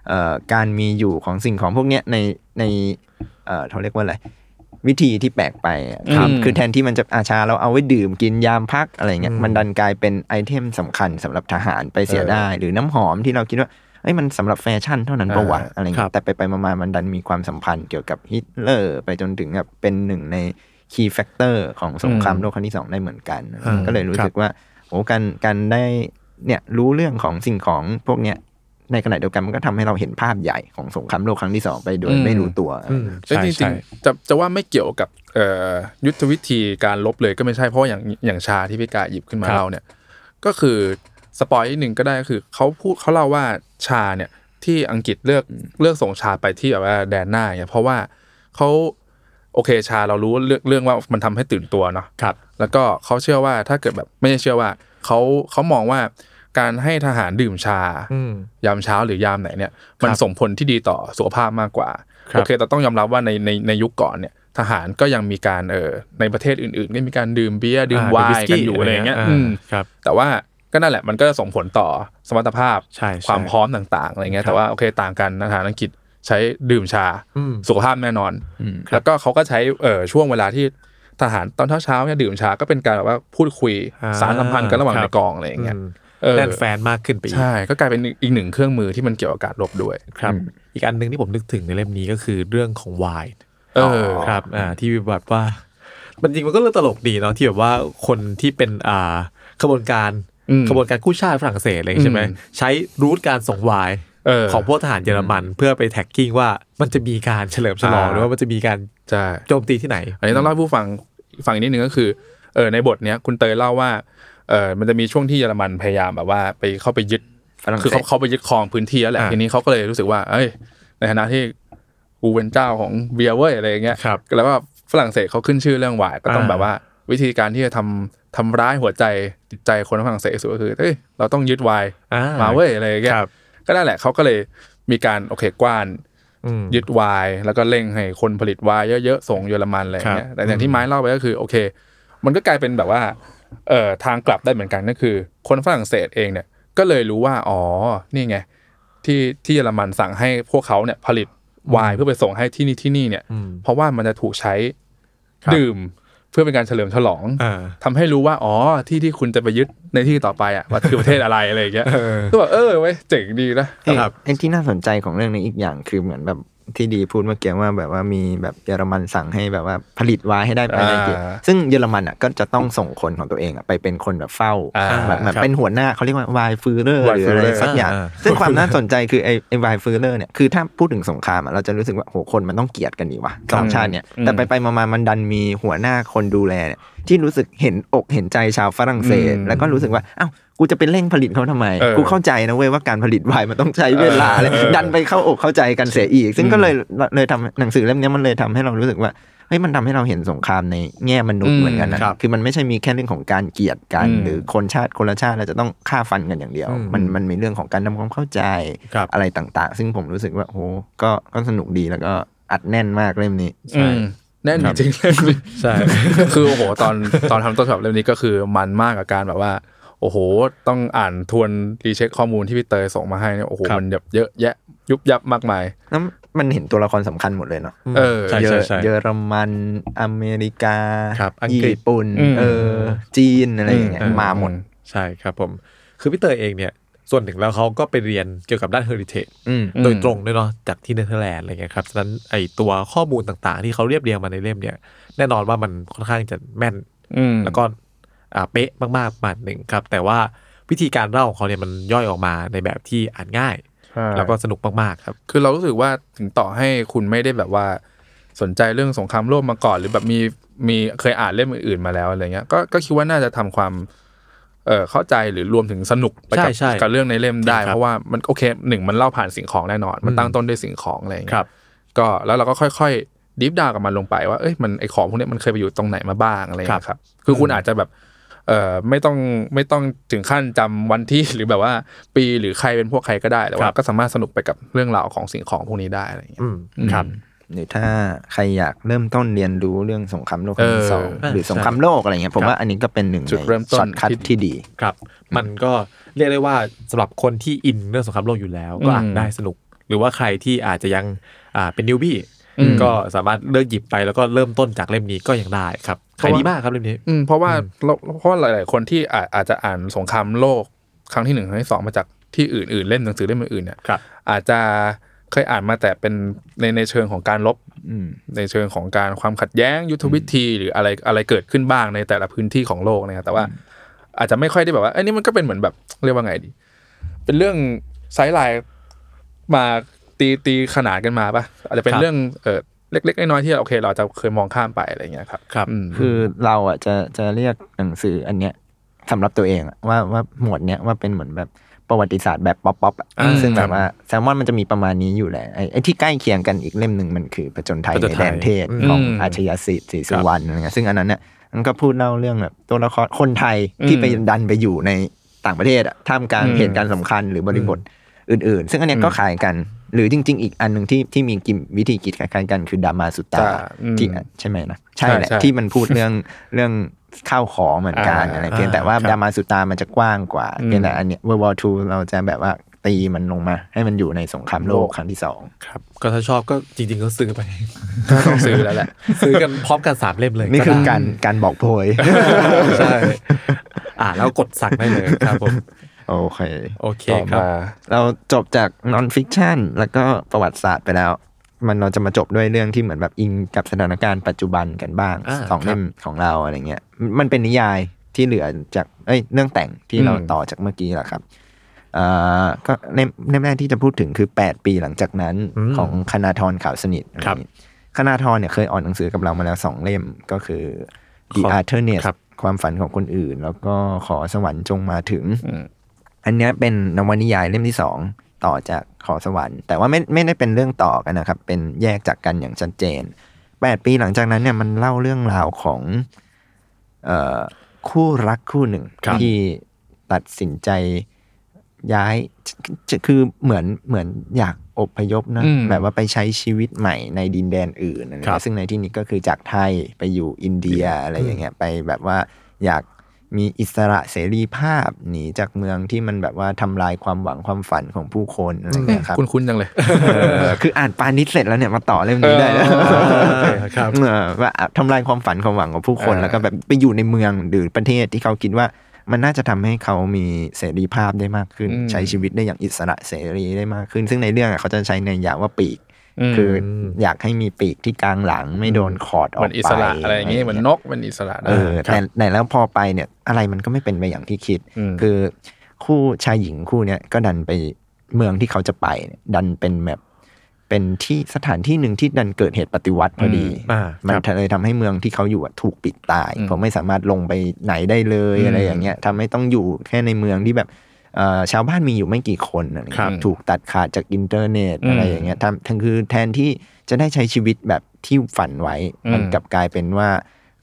เอ่อการมีอยู่ของสิ่งของพวกเนี้ยในในเอ่อเขาเรียกว่าอะไรวิธีที่แปลกไปอะครับอืมคือแทนที่มันจะอาชาเราเอาไว้ดื่มกินยามพักอะไรเงี้ยอืมมันดันกลายเป็นไอเทมสำคัญสำหรับทหารไปเสียได้ หรือน้ำหอมที่เราคิดว่า เอ้ยมันสำหรับแฟชั่นเท่านั้นปะวะอ่าอะไรเงี้ยครับแต่ไปไปมาๆมันดันมีความสัมพันธ์เกี่ยวกับฮิตเลอร์ ไปจนถึงแบบเป็นหนึ่งใน key factor ของสงครามโลกครั้งที่สองได้เหมือนกันอ่าก็เลยรู้สึกว่าโอ้การการได้เนี่ยรู้เรื่องของสิ่งของพวกเนี้ยในขณะเดียวกันมันก็ทำให้เราเห็นภาพใหญ่ของสงครามโลกครั้งที่สองไปโดยอืมไม่รู้ตัวอืมแต่ใช่จริใช่งๆจะจะว่าไม่เกี่ยวกับเอ่อยุทธวิธีการรบเลยก็ไม่ใช่เพราะอย่างอย่างชาที่พี่กาหยิบขึ้นมาครับเล่าเนี่ย ก็คือ สปอยนิดหนึ่งก็ได้ก็คือเขาพูดเขาเล่าว่าชาเนี่ยที่อังกฤษเลือกเลือกส่งชาไปที่แบบว่าแดนหน้าเนี่ยเพราะว่าเขาโอเคชาเรารู้เรื่องเรื่องว่ามันทำให้ตื่นตัวเนาะครับ แล้วก็เขาเชื่อว่าถ้าเกิดแบบไม่ใช่เชื่อว่าเขาเขามองว่าการให้ทหารดื่มชาอืมยามเช้าหรือยามไหนเนี่ยมันส่งผลที่ดีต่อสุขภาพมากกว่าครับโอเคแต่ต้องยอมรับว่าในในในยุคก่อนเนี่ยทหารก็ยังมีการเออในประเทศอื่นๆก็มีการดื่มเบียร์ดื่มอ่าไวดื่มวิสน์กี้กันอยู่อะไรอย่างเงี้ยอะไรเงี้ยอืมอ่าครับแต่ว่า ก็นั่นแหละมันก็ส่งผลต่อสมรรถภาพใช่ใช่ความพร้อมต่างๆอะไรเงี้ยครับแต่ว่าโอเคต่างกันทหารอังกฤษใช้ดื่มชาอืมสุขภาพแน่นอนครับแล้วก็เขาก็ใช้เอ่อช่วงเวลาที่ทหารตอนเช้าๆเนี่ยดื่มชาก็เป็นการแบบว่าพูดคุยอ่าสารสัมพันธ์กันระหว่างครับในกองอะไรอย่างเงี้ยอืมเออแน่นแฟนมากขึ้นไปอีกใช่ก็กลายเป็นอีกหนึ่งเครื่องมือที่มันเกี่ยวกับการรบด้วยครับ อีกอันหนึ่งที่ผมนึกถึงในเล่มนี้ก็คือเรื่องของวายเออครับอ่าที่แบบว่ามันจริงมันก็เรื่องตลกดีเนาะที่แบบว่าคนที่เป็นอ่าขบวนการอืม ขบวนการกู้ชาติฝรั่งเศสอะไรอย่างงี้ใช่ไหมอืมใช้รูทการส่งวายเออของพวกทหารเยอรมันเพื่อไปแท็กกิ้งว่ามันจะมีการเฉลิมฉลองอ่าหรือว่ามันจะมีการใช่โจมตีที่ไหน อันนี้ต้องเล่าให้ผู้ฟังฟังอีกนิดนึงก็คือเออในบทเนี้ยคุณเตยเล่าว่าเออมันจะมีช่วงที่เยอรมันพยายามแบบว่าไปเข้าไปยึดฝรั่งคือเศเขาสเขาไปยึดครองพื้นที่แล้วแหละอ่าทีนี้เขาก็เลยรู้สึกว่า เอ้ย ในฐานะที่กูเป็นเจ้าของเบียร์เว้ยอะไรอย่างเงี้ยครับแล้วก็ฝรั่งเศสเขาขึ้นชื่อเรื่องไวน์ก็ต้องอ่าแบบว่า วิธีการที่จะทำ ทำร้ายหัวใจจิตใจคนฝรั่งเศสสุดก็คือเอ้ยเราต้องยึดไวน์อ่ามาเว้ยอะไรอย่างเงี้ยครับก็นั่นแหละเขาก็เลยมีการโอเคกว้านอืมยึดวายแล้วก็เร่งให้คนผลิตวายเยอะๆส่งเยอรมันอะไรอย่างเงี้ยครับแต่อย่างที่ไม้เล่าไปก็คือโอเค มันก็กลายเป็นแบบว่าเอ่อทางกลับได้เหมือนกันก็คือ คนฝรั่งเศสเองเนี่ยก็เลยรู้ว่าอ๋อนี่ไงที่ที่เยอรมันสั่งให้พวกเขาเนี่ยผลิตวายเพื่อไปส่งให้ที่นี่ที่นี่เนี่ยอืมเพราะว่ามันจะถูกใช้ครับดื่ม เพื่อเป็นการเฉลิมฉลองอ่าทำให้รู้ว่าอ๋อที่ที่คุณจะไปยึดในที่ต่อไปอะว่าคือประเทศอะไรอะไรอย่างเงี้ยเออก็แบบเออเว้ยเจ๋งดีนะเอ้ยครับไอ้ที่น่าสนใจของเรื่องนี้อีกอย่างคือเหมือนแบบ ที่ดีพูดเมื่อกี้ว่าแบบว่ามีแบบเยอรมันสั่งให้แบบว่าผลิตไวน์ให้ได้ภายในกี่อ่าซึ่งเยอรมันอะก็จะต้องส่งคนของตัวเองอะไปเป็นคนแบบเฝ้าอ่าแบบแบบครับเป็นหัวหน้าเขาเรียกว่า Weinführer หรืออะไร Weinführer สักอย่างอ่าซึ่งความน่าสนใจคือไอ้ไอ้ Weinführer เนี่ยคือถ้าพูดถึงสงครามอะเราจะรู้สึกว่าโหคนมันต้องเกลียดกันดีวะสองชาติเนี่ยอืมแต่ไปไปๆมาๆมันดันมีหัวหน้าคนดูแลเนี่ยที่รู้สึกเห็นอกเห็นใจชาวฝรั่งเศสอืมแล้วก็รู้สึกว่าอ้าว กูจะไปเร่งผลิตเขาทำไมเออกูเข้าใจนะเว้ยว่าการผลิตไวน์มันต้องใช้เวลาเออเลยเออดันไปเข้าอกเข้าใจกันเสียอีก ซึ่งก็เลยเลยทำหนังสือเล่มเนี้ยมันเลยทำให้เรารู้สึกว่าเฮ้ยมันทำให้เราเห็นสงครามในแง่มนุษย์เหมือนกันนะครับคือมันไม่ใช่มีแค่เรื่องของการเกลียดกันอืมหรือคนชาติคนละชาติเราจะต้องฆ่าฟันกันอย่างเดียวอืมมันมันมีเรื่องของการทำความเข้าใจครับอะไรต่างๆ ซึ่งผมรู้สึกว่าโหก็ก็สนุกดีแล้วก็อัดแน่นมากเล่มนี้อืมแน่นจริงๆเล่มนี้ใช่คือโอ้โหตอนตอนทำต้นฉบับเล่มนี้ก็คือมันมากกับการแบบว่า โอ้โห ต้องอ่านทวนรีเช็คข้อมูลที่พี่เตยส่งมาให้เนี่ยโอ้โหครับมันแบบเยอะแยะยุบยับมากมายแล้วมันเห็นตัวละครสำคัญหมดเลยเนาะเออใช่เยใช่อใช่เยอรมันอเมริกาครับอังกฤษญี่ปุ่นอืมเออจีนอะไรอย่างเงี้ยอืมมาหมดใช่ครับผม คือพี่เตยเองเนี่ยส่วนหนึ่งแล้วเขาก็ไปเรียนเกี่ยวกับด้านเฮอริเทจอืมโดยตรงด้วยเนาะจากที่เนเธอร์แลนด์อะไรเงี้ยครับฉะนั้นไอตัวข้อมูลต่างๆ ที่เขาเรียบเรียงมาในเล่มเนี่ย แน่นอนว่ามันค่อนข้างจะแม่นอืมแล้วก็อ่า เป๊ะมากๆประมาณหนึ่งครับ แต่ว่าวิธีการเล่าของเขาเนี่ยมันย่อยออกมาในแบบที่อ่านง่ายใช่แล้วก็สนุกมากๆครับ คือเรารู้สึกว่าถึงต่อให้คุณไม่ได้แบบว่าสนใจเรื่องสงครามโลกมาก่อน หรือแบบมีมีเคยอ่านเล่มอื่นๆมาแล้วอะไรเงี้ยก็ก็คิดว่าน่าจะทำความเออเข้าใจหรือรวมถึงสนุกไปกับใช่ใช่กับเรื่องในเล่มได้จริงครับเพราะว่ามันโอเคหนึ่งมันเล่าผ่านสิ่งของแน่นอน มันอืมตั้งต้นด้วยสิ่งของอะไรเงี้ยครับก็แล้วเราก็ค่อยๆดิฟดาวกับมันลงไปว่าเอ้ยมันไอของพวกเนี้ยมันเคยไปอยู่ตรงไหนมาบ้างอะไรเงี้ยครับคือคุณอาจจะแบบ เอ่อไม่ต้องไม่ต้องถึงขั้นจำวันที่หรือแบบว่า ปีหรือใครเป็นพวกใครก็ได้แต่ว่าครับก็สามารถสนุกไปกับเรื่องราวของสิ่งของพวกนี้ได้อะไรอย่างเงี้ยอืมครับหรือถ้าใครอยากเริ่มต้นเรียนรู้เรื่องสงครามโลกครั้งที่สองเออหรือสงครามโลกอะไรเงี้ยผมว่าอันนี้ก็เป็นหนึ่งในจุดเริ่มต้น shortcut ที่ที่ดีครับ มันก็เรียกได้ว่าสำหรับคนที่อินเรื่องสงครามโลกอยู่แล้วก็อ่านอืมได้สนุก หรือว่าใครที่อาจจะยังอ่าเป็น newbie อืมก็สามารถเลือกหยิบไปแล้วก็เริ่มต้นจากเล่มนี้ก็ยังได้ครับ ขายดีมากครับเล่มนี้อืมเพราะว่าเราเพราะว่าหลาย ๆ คนที่อาจอาจจะอ่านสงครามโลกครั้งที่หนึ่งครั้งที่สองมาจากที่อื่น ๆ เล่มหนังสือเล่มอื่น ๆ เนี่ยครับอาจจะเคยอ่านมาแต่เป็นในในเชิงของการลบอืมในเชิงของการความขัดแย้งยุทธวิธี หรืออะไรอะไรเกิดขึ้นบ้างในแต่ละพื้นที่ของโลกนะครับแต่ว่าอาจจะไม่ค่อยได้แบบว่าอันนี้มันก็เป็นเหมือนแบบเรียกว่าไงดี เป็นเรื่องไซส์ไลน์มาตีตีขนาดกันมาปะอาจจะเป็นครับเรื่องเออ เล็ก ๆ น้อยๆที่โอเค เราจะเคยมองข้ามไปอะไรอย่างเงี้ยครับครับอืมคือเราอะจะจะเรียกหนังสืออันเนี้ยสำหรับตัวเองอะว่าว่าหมวดเนี้ยว่าเป็นเหมือนแบบประวัติศาสตร์แบบ pop pop อะอ่าซึ่งแบบว่าครับแซลมอนมันจะมีประมาณนี้อยู่แหละไอ้ไอ้ที่ใกล้เคียงกันอีกเล่มหนึ่งมันคือผจญไทยผจญไทยในแดนเทศอืมของอืมอาชญาสิทธิ์ศรีสุวรรณอะไรเงี้ยซึ่งอันนั้นเนี่ยมันก็พูดเล่าเรื่องแบบตัวละครคนไทยที่อืมไปดันไปอยู่ในต่างประเทศอะท่ามกลางอืมเหตุการณ์สำคัญหรือบริบทอื่น ๆ ซึ่งอันเนี้ยก็ขายกัน หรือจริง ๆ อีกอันหนึ่งที่ที่มีกิมวิธีคิดคล้ายๆกันคือดามาสุตาจ้ะอืมที่ใช่ไหมนะใช่แหละใช่ใช่ที่มันพูดเรื่องเรื่องข้าวของเหมือนกันอ่าอะไรเพียงแต่ว่าครับดามาสุตามันจะกว้างกว่าอืมเพียงแต่อันเนี้ย World War II เราจะแบบว่าตีมันลงมา ให้มันอยู่ในสงครามโลกครั้งที่สองครับ ก็ถ้าชอบก็จริง ๆ ก็ซื้อไปก็ต้องซื้อแล้วแหละ ซื้อกันพร้อมกันสามเล่มเลย นี่คือได้การการบอกโพยใช่อ่าแล้วกดสั่งได้เลยครับผม โอเคโอเคต่อครับมาเราจบจาก non-fiction แล้วก็ประวัติศาสตร์ไปแล้ว มันเราจะมาจบด้วยเรื่องที่เหมือนแบบอิงกับสถานการณ์ปัจจุบันกันบ้างอ่าสองเล่มครับของเราอะไรเงี้ยมันเป็นนิยายที่เหลือจากเอ้ยเรื่องแต่งที่เราอืมต่อจากเมื่อกี้แหละครับอ่าก็เล่มเล่มแรกที่จะพูดถึงคือ 8 ปีหลังจากนั้นอืมของคณาธรขาวสนิทครับอะไรเงี้ยคณาธรเนี่ยเคยออกหนังสือกับเรามาแล้วสองเล่มก็คือ The ขอ Arthur Nest ครับความฝันของคนอื่น แล้วก็ขอสวรรค์จงมาถึง อืมอันเนี้ยเป็นนวนิยายเล่มที่สองต่อจากขอสวรรค์ แต่ว่าไม่ไม่ได้เป็นเรื่องต่อกันนะครับ เป็นแยกจากกันอย่างชัดเจนแปดปีหลังจากนั้นเนี่ยมันเล่าเรื่องราวของเอ่อคู่รักคู่หนึ่งครับที่ตัดสินใจย้ายจะคือเหมือนเหมือนอยากอพยพนะอืมแบบว่าไปใช้ชีวิตใหม่ในดินแดนอื่นอะไรครัเงี้บยซึ่งในที่นี้ก็คือจากไทยไปอยู่อินเดียอะไรอย่างเงี้ยไปแบบว่าอยาก มีอิสระเสรีภาพหนีจากเมืองที่มันแบบว่าทำลายความหวังความฝันของผู้คนอะไรเงี้ยครับคุ้นๆจังเลยเออคืออ่านปานิชเสร็จแล้วเนี่ยมาต่อเล่มนี้ได้แล้วเออครับเออว่าทำลายความฝันความหวังของผู้คนเออแล้วก็แบบไปอยู่ในเมืองหรือประเทศที่เขาคิดว่ามันน่าจะทำให้เขามีเสรีภาพได้มากขึ้น ใช้ชีวิตได้อย่างอิสระเสรีได้มากขึ้น ซึ่งในเรื่องอะเขาจะใช้ในยามว่าปีกอืม คืออยากให้มีปีกที่กลางหลังไม่โดนขอดอเหอมืกอนไปอิสระอะไรอย่างงี้เหมือนนกเป็นอิสระเอได้อแต่แต่แล้วพอไปเนี่ยอะไรมันก็ไม่เป็นไปอย่างที่คิดอืมคือคู่ชายหญิงคู่เนี้ยก็ดันไปเมืองที่เขาจะไปเนี่ยดันเป็นแบบเป็นที่สถานที่หนึ่งที่ดันเกิดเหตุปฏิวัติพอดีอ่ามันครับเลยทำให้เมืองที่เขาอยู่อะถูกปิดตายอืมผมไม่สามารถลงไปไหนได้เลยอืมอะไรอย่างเงี้ยทำให้ต้องอยู่แค่ในเมืองที่แบบเอ่อ ชาวบ้านมีอยู่ไม่กี่คนอะไรเงี้ยครับถูกตัดขาดจากอินเทอร์เน็ตอืมอะไรอย่างเงี้ยทำทั้งคือแทนที่จะได้ใช้ชีวิตแบบที่ฝันไว้อืมมันกลับกลายเป็นว่า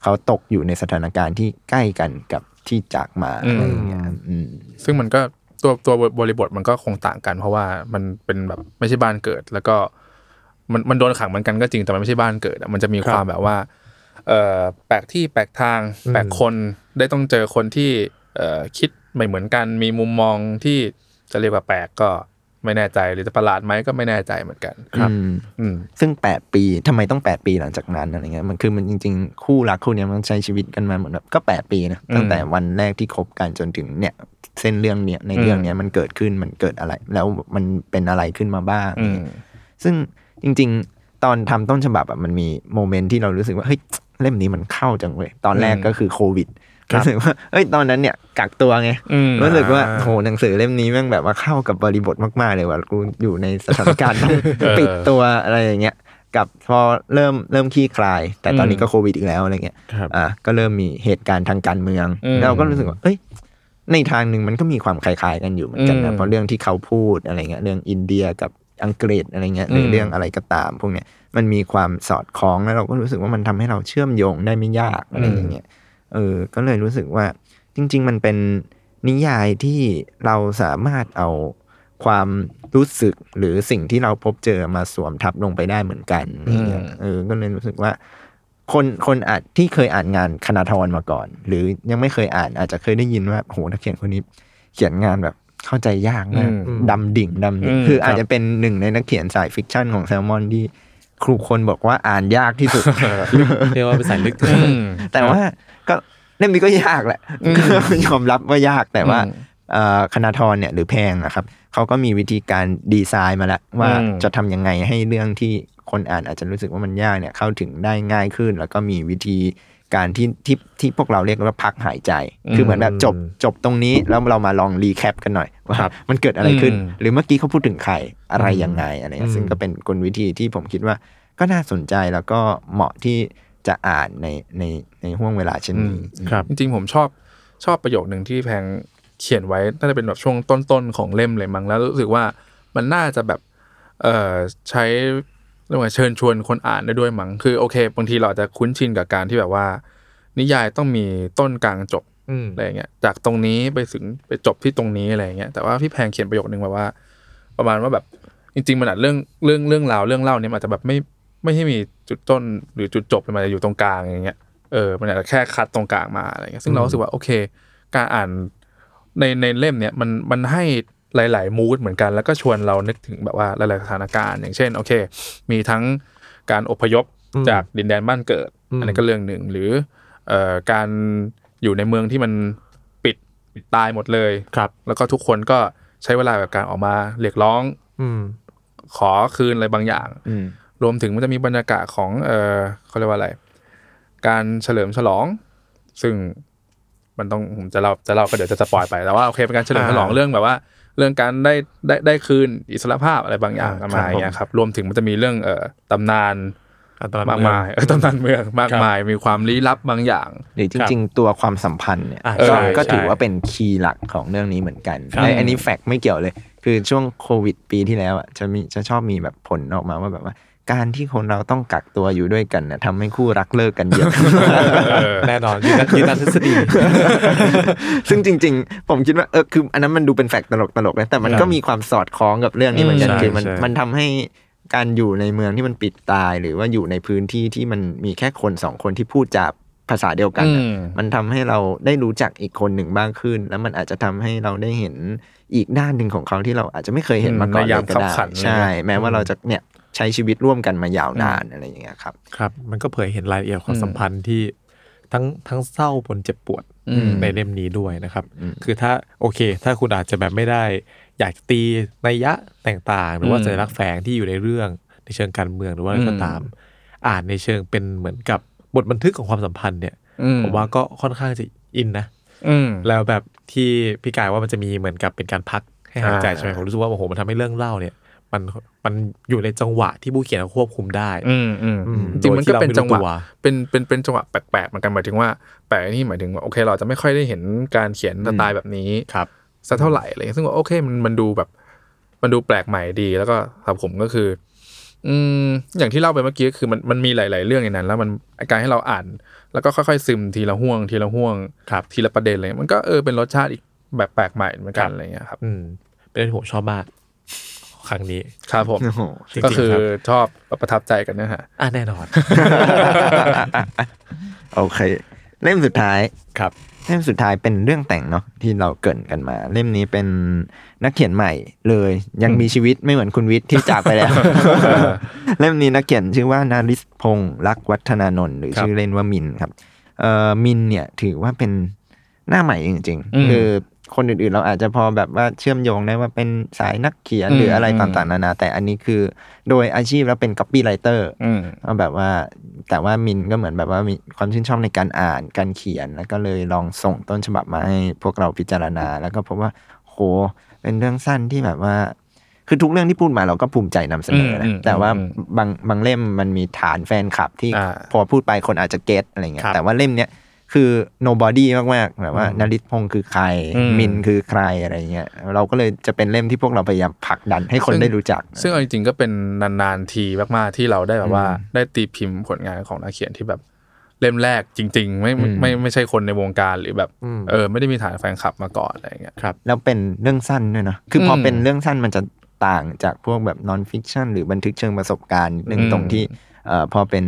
เขาตกอยู่ในสถานการณ์ที่ใกล้กันกับที่จากมาอะไรอย่างเงี้ยอืมซึ่งมันก็ตัวตัวบริบทมันก็คงต่างกัน เพราะว่ามันเป็นแบบไม่ใช่บ้านเกิด แล้วก็มันมันโดนขังเหมือนกันก็จริงแต่มันไม่ใช่บ้านเกิดอะมันจะมีครับความแบบว่าเอ่อแปลกที่แปลกทางอืมแปลกคนได้ต้องเจอคนที่เอ่อคิด ไม่เหมือนกันมีมุมมองที่จะเรียกว่าแปลกก็ไม่แน่ใจหรือจะประหลาดไหมก็ไม่แน่ใจเหมือนกันอืมอืมซึ่ง8ปีทำไมต้อง8ปีหลังจากนั้นอะไรเงี้ยมันคือมันจริง ๆ คู่รักคู่เนี้ยมันใช้ชีวิตกันมาเหมือนแบบก็8ปีนะอืมตั้งแต่วันแรกที่คบกันจนถึงเนี่ย เส้นเรื่องเนี้ยในเรื่องเนี้ยมันเกิดขึ้นมันเกิดอะไร แล้วมันเป็นอะไรขึ้นมาบ้างอืมซึ่งจริง ๆ ตอนทำต้นฉบับอะมันมีโมเมนต์ที่เรารู้สึกว่าเฮ้ยเล่มนี้มันเข้าจังเว้ยตอนแรกอืมก็คือโควิดค รับรู้สึกว่าเอ้ยตอนนั้นเนี่ยกักตัวไงอืมรู้สึกว่าอ่าโหหนังสือเล่มนี้แม่งแบบว่าเข้ากับบริบทมากๆเลยว่ากูอยู่ในสถานการณ์ต้องเออปิดตัวอะไรอย่างเงี้ยกับพอเริ่มเริ่มขี้คลาย แต่ตอนนี้อืมก็โควิดอีกแล้วอะไรเงี้ยครับอะก็เริ่มมีเหตุการณ์ทางการเมืองอืมแล้วเราก็รู้สึกว่าเอ้ยในทางหนึ่งมันก็มีความคล้ายๆกันอยู่เหมือนกันอืนะมเพราะเรื่องที่เขาพูดอะไรเงี้ยเรื่องอินเดียกับอังกฤษอะไรเงี้ยหรืออมเรื่องอะไรก็ตาม พวกเนี้ยมันมีความสอดคล้องแล้วเราก็รู้สึกว่ามันทำให้เราเชื่อมโยงได้ไม่ยากอะไรอย่างเงี้ย เออ ก็เลยรู้สึกว่าจริง ๆ มันเป็นนิยายที่เราสามารถเอาความรู้สึกหรือสิ่งที่เราพบเจอมาสวมทับลงไปได้เหมือนกันอะไรเงี้ยอืมเออ ก็เลยรู้สึกว่า คนคนอาจที่เคยอ่านงานคณาทรมาก่อน หรือยังไม่เคยอ่านอาจจะเคยได้ยินว่าโหนักเขียนคนนี้ เขียนงานแบบเข้าใจยากมากอืมดำดิ่งดำดิ่งอืมคืออาจจะครับเป็นหนึ่งในนักเขียนสาย fiction ของแซลมอนที่ทุกคนบอกว่าอ่านยากที่สุดเรียกว่าเป็นสายลึกอืมแต่ว่าก็ เล่มนี้ก็ยากแหละอืมยอมรับว่ายากแต่ว่าอืมเอ่อคณาธรเนี่ยหรือแพงอะครับเขาก็มีวิธีการดีไซน์มาแล้วว่าอืมจะทำยังไงให้เรื่องที่คนอ่านอาจจะรู้สึกว่ามันยากเนี่ยเข้าถึงได้ง่ายขึ้น แล้วก็มีวิธีการที่ที่ที่พวกเราเรียกว่าพักหายใจ คือเหมือนแบบจบจบตรงนี้แล้วเรามาลองรีแคปกันหน่อยว่าครับมันเกิดอะไรขึ้นอืมหรือเมื่อกี้เขาพูดถึงใครอะไรยังไงอะไรเงี้ยอืมซึ่งก็เป็นกลวิธีที่ผมคิดว่าก็น่าสนใจแล้วก็เหมาะที่ จะอ่านในในในห่วงเวลาเช่นนี้ครับ จริงๆผมชอบชอบประโยคหนึ่งที่แพงเขียนไว้น่าจะเป็นแบบช่วงต้นๆของเล่มเลยมั้งแล้วรู้สึกว่ามันน่าจะแบบเอ่อใช้เรียกว่าเชิญชวนคนอ่านได้ด้วยมั้งคือโอเคบางทีเราอาจจะคุ้นชินกับการที่แบบว่า นิยายต้องมีต้นกลางจบอืมอะไรอย่างเงี้ยจากตรงนี้ไปถึงไปจบที่ตรงนี้อะไรอย่างเงี้ยแต่ว่าพี่แพงเขียนประโยคนึงแบบว่า ประมาณว่าแบบจริง ๆ มันอาจเรื่องเรื่องเรื่องราวเรื่องเล่าเนี่ยมันอาจจะแบบไม่ไม่ให้มี จุดต้นหรือจุดจบมันอาจจะอยู่ตรงกลางอย่างเงี้ยเออมันอาจจะแค่คัดตรงกลางมาอะไรเงี้ยซึ่งเรารู้สึกว่าโอเค การอ่านในในเล่มเนี่ยมันมันให้หลาย ๆ มูดเหมือนกันแล้วก็ชวนเรานึกถึงแบบว่าหลาย ๆ สถานการณ์อย่างเช่นโอเค มีทั้งการอพยพอืมจากดินแดนบ้านเกิดอืมอันนี้ก็เรื่องหนึ่งหรือเอ่อการอยู่ในเมืองที่มันปิดปิดตายหมดเลยครับ แล้วก็ทุกคนก็ใช้เวลากับการออกมาเรียกร้องอืมขอคืนอะไรบางอย่างอืม รวมถึงมันจะมีบรรยากาศของเออเขาเรียกว่าอะไร การเฉลิมฉลอง ซึ่งมันต้องผมจะเล่าจะเล่าก็เดี๋ยวจะ spoil ไปแต่ว่าโอเคเป็นการเฉลิมฉลองอ่าเรื่องแบบว่า เรื่องการได้ได้ได้คืนอิสรภาพอะไรบางอย่างอ่าประมาณเนี้ยครับผมครับรวมถึงมันจะมีเรื่องเอ่อตำนานอันตรายมากมายเออตำนานเมืองมากมายครับมีความลี้ลับบางอย่าง หรือจริง ๆ ตัวความสัมพันธ์เนี่ยอะก็ใช่ก็ใช่ถือว่าเป็น key หลักของเรื่องนี้เหมือนกันครับและอันนี้ fact ไม่เกี่ยวเลย คือช่วงโควิดปีที่แล้วอะจะมีจะชอบมีแบบผลออกมาว่าแบบว่า การที่คนเราต้องกักตัวอยู่ด้วยกันเนี่ยทำให้คู่รักเลิกกันเยอะแน่นอนยืนยันยืนยันทฤษฎีซึ่งจริง ๆ ผมคิดว่าเออคืออันนั้นมันดูเป็นแฟกต์ตลกตลกๆนะแต่มันก็มีความสอดคล้องกับเรื่องนี้เหมือนกันใช่คือมันใช่มันทำให้การอยู่ในเมืองที่มันปิดตาย หรือว่าอยู่ในพื้นที่ที่มันมีแค่คนสองคนที่พูดจาภาษาเดียวกันน่ะอืมมันทำให้เราได้รู้จักอีกคนหนึ่งบ้างขึ้น แล้วมันอาจจะทำให้เราได้เห็นอีกด้านหนึ่งของเขาที่เราอาจจะไม่เคยเห็นมาก่อนในเลยยามก็ได้ขับขันอะไรเงี้ยใช่ แม้ว่าเราจะเนี่ย ใช้ชีวิตร่วมกันมายาวนานอะไรอย่างเงี้ยครับ ครับ มันก็เผยเห็นรายละเอียดความอืมสัมพันธ์ที่ทั้งทั้งเศร้าปนเจ็บปวดอืมในเล่มนี้ด้วยนะครับอืมคือถ้าโอเค ถ้าคุณอาจจะแบบไม่ได้ อยากตีนัยยะต่างๆ หรือว่าอืมสัญลักษณ์แฝงที่อยู่ในเรื่องในเชิงการเมืองหรือว่าอะไรก็อืมตาม อ่านในเชิงเป็นเหมือนกับบทบันทึกของความสัมพันธ์เนี่ยอืมผมว่าก็ค่อนข้างจะอินนะอืมแล้วแบบที่พี่กายว่ามันจะมีเหมือนกับเป็นการพักให้หายใจอ่าใช่ไหมผมรู้สึกว่าโอ้โหมันทำให้เรื่องเล่าเนี่ย มันมันอยู่ในจังหวะที่ผู้เขียนเขาควบคุมได้ อืมอืมอืมจริงๆมันก็เป็นจังหวะโดยที่เราไม่รู้ตัวเป็นเป็นเป็นจังหวะแปลกๆเหมือนกันหมายถึงว่าแปลกนี่หมายถึงว่าโอเค เราจะไม่ค่อยได้เห็นการเขียนสไตล์แบบนี้ครับสักเท่าไหร่อะไรเงี้ยซึ่งว่าโอเคมันมันดูแบบ มันดูแปลกใหม่ดีแล้วก็สำหรับผมก็คือ อืมอย่างที่เล่าไปเมื่อกี้คือมันมันมีหลาย ๆ เรื่องในนั้น แล้วมันการให้เราอ่าน แล้วก็ค่อยๆซึมทีละห่วง ทีละห่วงครับทีละประเด็นอะไรเลยมันก็เออเป็นรสชาติอีกแบบแปลกใหม่เหมือนกันอะไรเงี้ยครับ อืมเป็นเรื่องที่ผมชอบมาก ครั้งนี้ ครับผมโอ้โหจริงๆก็คือรับชอบประทับใจกันเนื้อหาอะแน่นอน โอเค เล่มสุดท้ายครับ เล่มสุดท้ายเป็นเรื่องแต่งเนาะที่เราเกรินกันมา เล่มนี้เป็นนักเขียนใหม่เลย ยังมีชีวิตไม่เหมือนคุณวิทย์ที่จากไปแล้ว เล่มนี้นักเขียนชื่อว่านาริศพงศ์รักวัฒนานนท์หรือครับชื่อเล่นว่ามินครับเอ่อมินเนี่ยถือว่าเป็นหน้าใหม่จริงอืมๆคือ คนอื่นๆ เราอาจจะพอแบบว่าเชื่อมโยงได้ว่าเป็นสายนักเขียนอืมหรืออะไรอืมต่างๆนานาแต่อันนี้คือ โดยอาชีพแล้วเป็น copywriter อืมก็แบบว่า แต่ว่ามินก็เหมือนแบบว่ามีความชื่นชอบในการอ่านการเขียน แล้วก็เลยลองส่งต้นฉบับมาให้พวกเราพิจารณา แล้วก็พบว่าโหเป็นเรื่องสั้นที่แบบว่าคือทุกเรื่องที่พูดมาเราก็ภูมิใจนำเสนออืนะมอืมแต่ว่าอืมบางบางเล่มมันมีฐานแฟนคลับที่อ่าพอพูดไปคนอาจจะเก็ตอะไรเงี้ครัยบแต่ว่าเล่มเนี้ย คือ nobody มากๆแบบว่าอืมนริศพงศ์คือใครอืมมินคือใครอะไรเงี้ยเราก็เลยจะเป็นเล่มที่พวกเราพยายามผลักดันให้คนซึ่งได้รู้จัก ซึ่งเอาจริงๆก็เป็นนานๆทีมากๆที่เราได้แบบว่าอืมได้ตีพิมพ์ผลงานของนักเขียนที่แบบเล่มแรกจริง ๆ ไม่ไม่อืมไม่ไม่ใช่คนในวงการหรือแบบอืมเออไม่ได้มีฐานแฟนคลับมาก่อนอะไรอย่างเงี้ยครับแล้วเป็นเรื่องสั้นด้วยเนอะคือพออมเป็นเรื่องสั้นมันจะต่างจากพวกแบบ non-fiction หรือบันทึกเชิงประสบการณ์นิดนึงอืมตรงที่เอ่อพอเป็น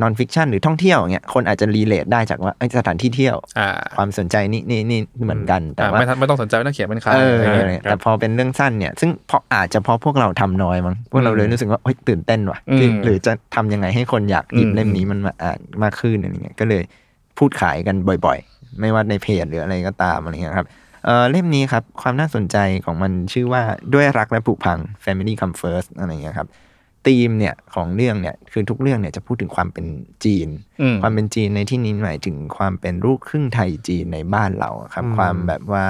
non-fiction หรือท่องเที่ยวอย่างเงี้ยคนอาจจะ relate ได้จากว่าเอ้ยสถานที่เที่ยวอ่าความสนใจนี่นี่นี่เหมือนกัน แต่อ่าว่าไม่ทันไม่ต้องสนใจว่านักเขียนเป็นใครเอออะไรอะไรเงี้ยเงี้ยแต่พอเป็นเรื่องสั้นเนี่ย ซึ่งเพราะอาจจะเพราะพวกเราทำน้อยมั้งพวกเราเลยรู้สึกว่าเฮ้ยตื่นเต้นว่ะอืมที่หรือจะทำยังไงให้คนอยากหยิบอืมเล่มนี้มันมาอ่านมากขึ้นอะไรเงี้ยก็เลยพูดขายกันบ่อยๆ ไม่ว่าในเพจหรืออะไรก็ตามอะไรเงี้ยครับเออเล่มนี้ครับความน่าสนใจของมันชื่อว่าด้วยรักและผูกพัง Family Come First อะไรเงี้ยครับ ธีมเนี่ยของเรื่องเนี่ยคือทุกเรื่องเนี่ยจะพูดถึงความเป็นจีนอืมความเป็นจีนในที่นี้หมายถึงความเป็นลูกครึ่งไทยจีนในบ้านเราอะครับอืมความแบบว่า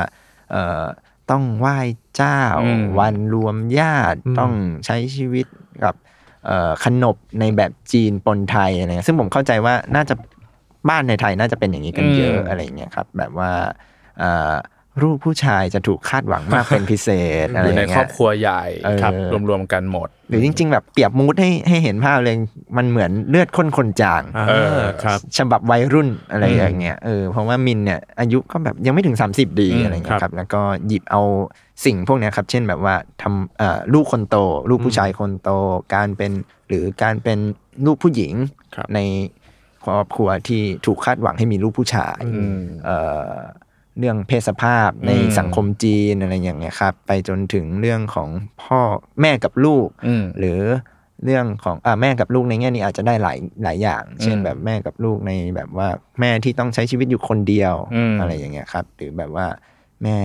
เอ่อต้องไหว้เจ้าอืมวันรวมญาติอืมต้องใช้ชีวิตกับเอ่อขนบในแบบจีนปนไทยอะไรเงี้ยซึ่งผมเข้าใจว่าน่าจะบ้านในไทยน่าจะเป็นอย่างนี้กันเยอะอะไรเงี้ยครับ แบบว่า เอ่อลูกผู้ชายจะถูกคาดหวังมากเป็นพิเศษอะไรอยู่ในเงี้ยครอบครัวใหญ่เออครับรวมๆกันหมด หรือจริง ๆ แบบเปรียบมูดให้ให้เห็นภาพเลยมันเหมือนเลือดข้นคนจางอ่าเออครับฉบับวัยรุ่นอะไรอืมอย่างเงี้ยเออเพราะว่ามินเนี่ยอายุก็แบบยังไม่ถึง 30 ดีอืมอะไรเงี้ยคครัรับบแล้วก็หยิบเอาสิ่งพวกเนี้ยครับ เช่นแบบว่าทำเอ่อลูกคนโต ลูกผู้ชายคนโต การเป็นหรือการเป็นลูกผู้หญิงครับในครอบครัวที่ถูกคาดหวังให้มีลูกผู้ชายอืม เอ่อเรื่องเพศสภาพในอืมสังคมจีนอะไรอย่างเงี้ยครับ ไปจนถึงเรื่องของพ่อแม่กับลูกอืมหรือเรื่องของอ่าแม่กับลูกในแง่นี้อาจจะได้หลายหลายอย่าง เช่นอืมแบบแม่กับลูกในแบบว่าแม่ที่ต้องใช้ชีวิตอยู่คนเดียวอืมอะไรอย่างเงี้ยครับ หรือแบบว่าแม่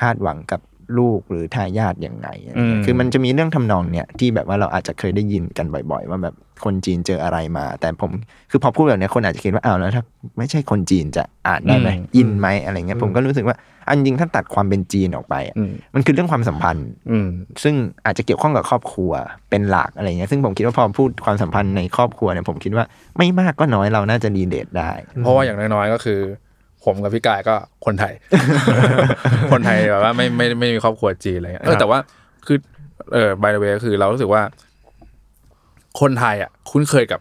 คาดหวังกับ ลูกหรือทายาทยังไงอะไรเงี้ยคือมันจะมีเรื่องทำนองเนี่ยที่แบบว่าเราอาจจะเคยได้ยินกันบ่อย ๆ ว่าแบบคนจีนเจออะไรมา แต่ผมคือพอพูดแบบเนี้ยคนอาจจะคิดว่าอ้าวแล้วถ้าไม่ใช่คนจีนจะอ่านได้ไหมอืมอินไหมอะไรเงี้ยผมก็รู้สึกว่าอันจริงถ้าตัดความเป็นจีนออกไปอะอืมมันคือเรื่องความสัมพันธ์อืมซึ่งอาจจะเกี่ยวข้องกับครอบครัวเป็นหลักอะไรเงี้ยซึ่งผมคิดว่าพอพูดความสัมพันธ์ในครอบครัวเนี่ยผมคิดว่าไม่มากก็น้อยเราน่าจะรีเลทได้ เพราะว่าอย่างน้อยๆก็คือ ผมกับพี่กายก็คนไทย คนไทยแบบว่าไม่ไม่ไม่มีครอบครัวจีนอะไรเงี้ยเออแต่ว่าคือเออ by the way ก็คือเรารู้สึกว่า คนไทยอะ คุ้นเคยกับ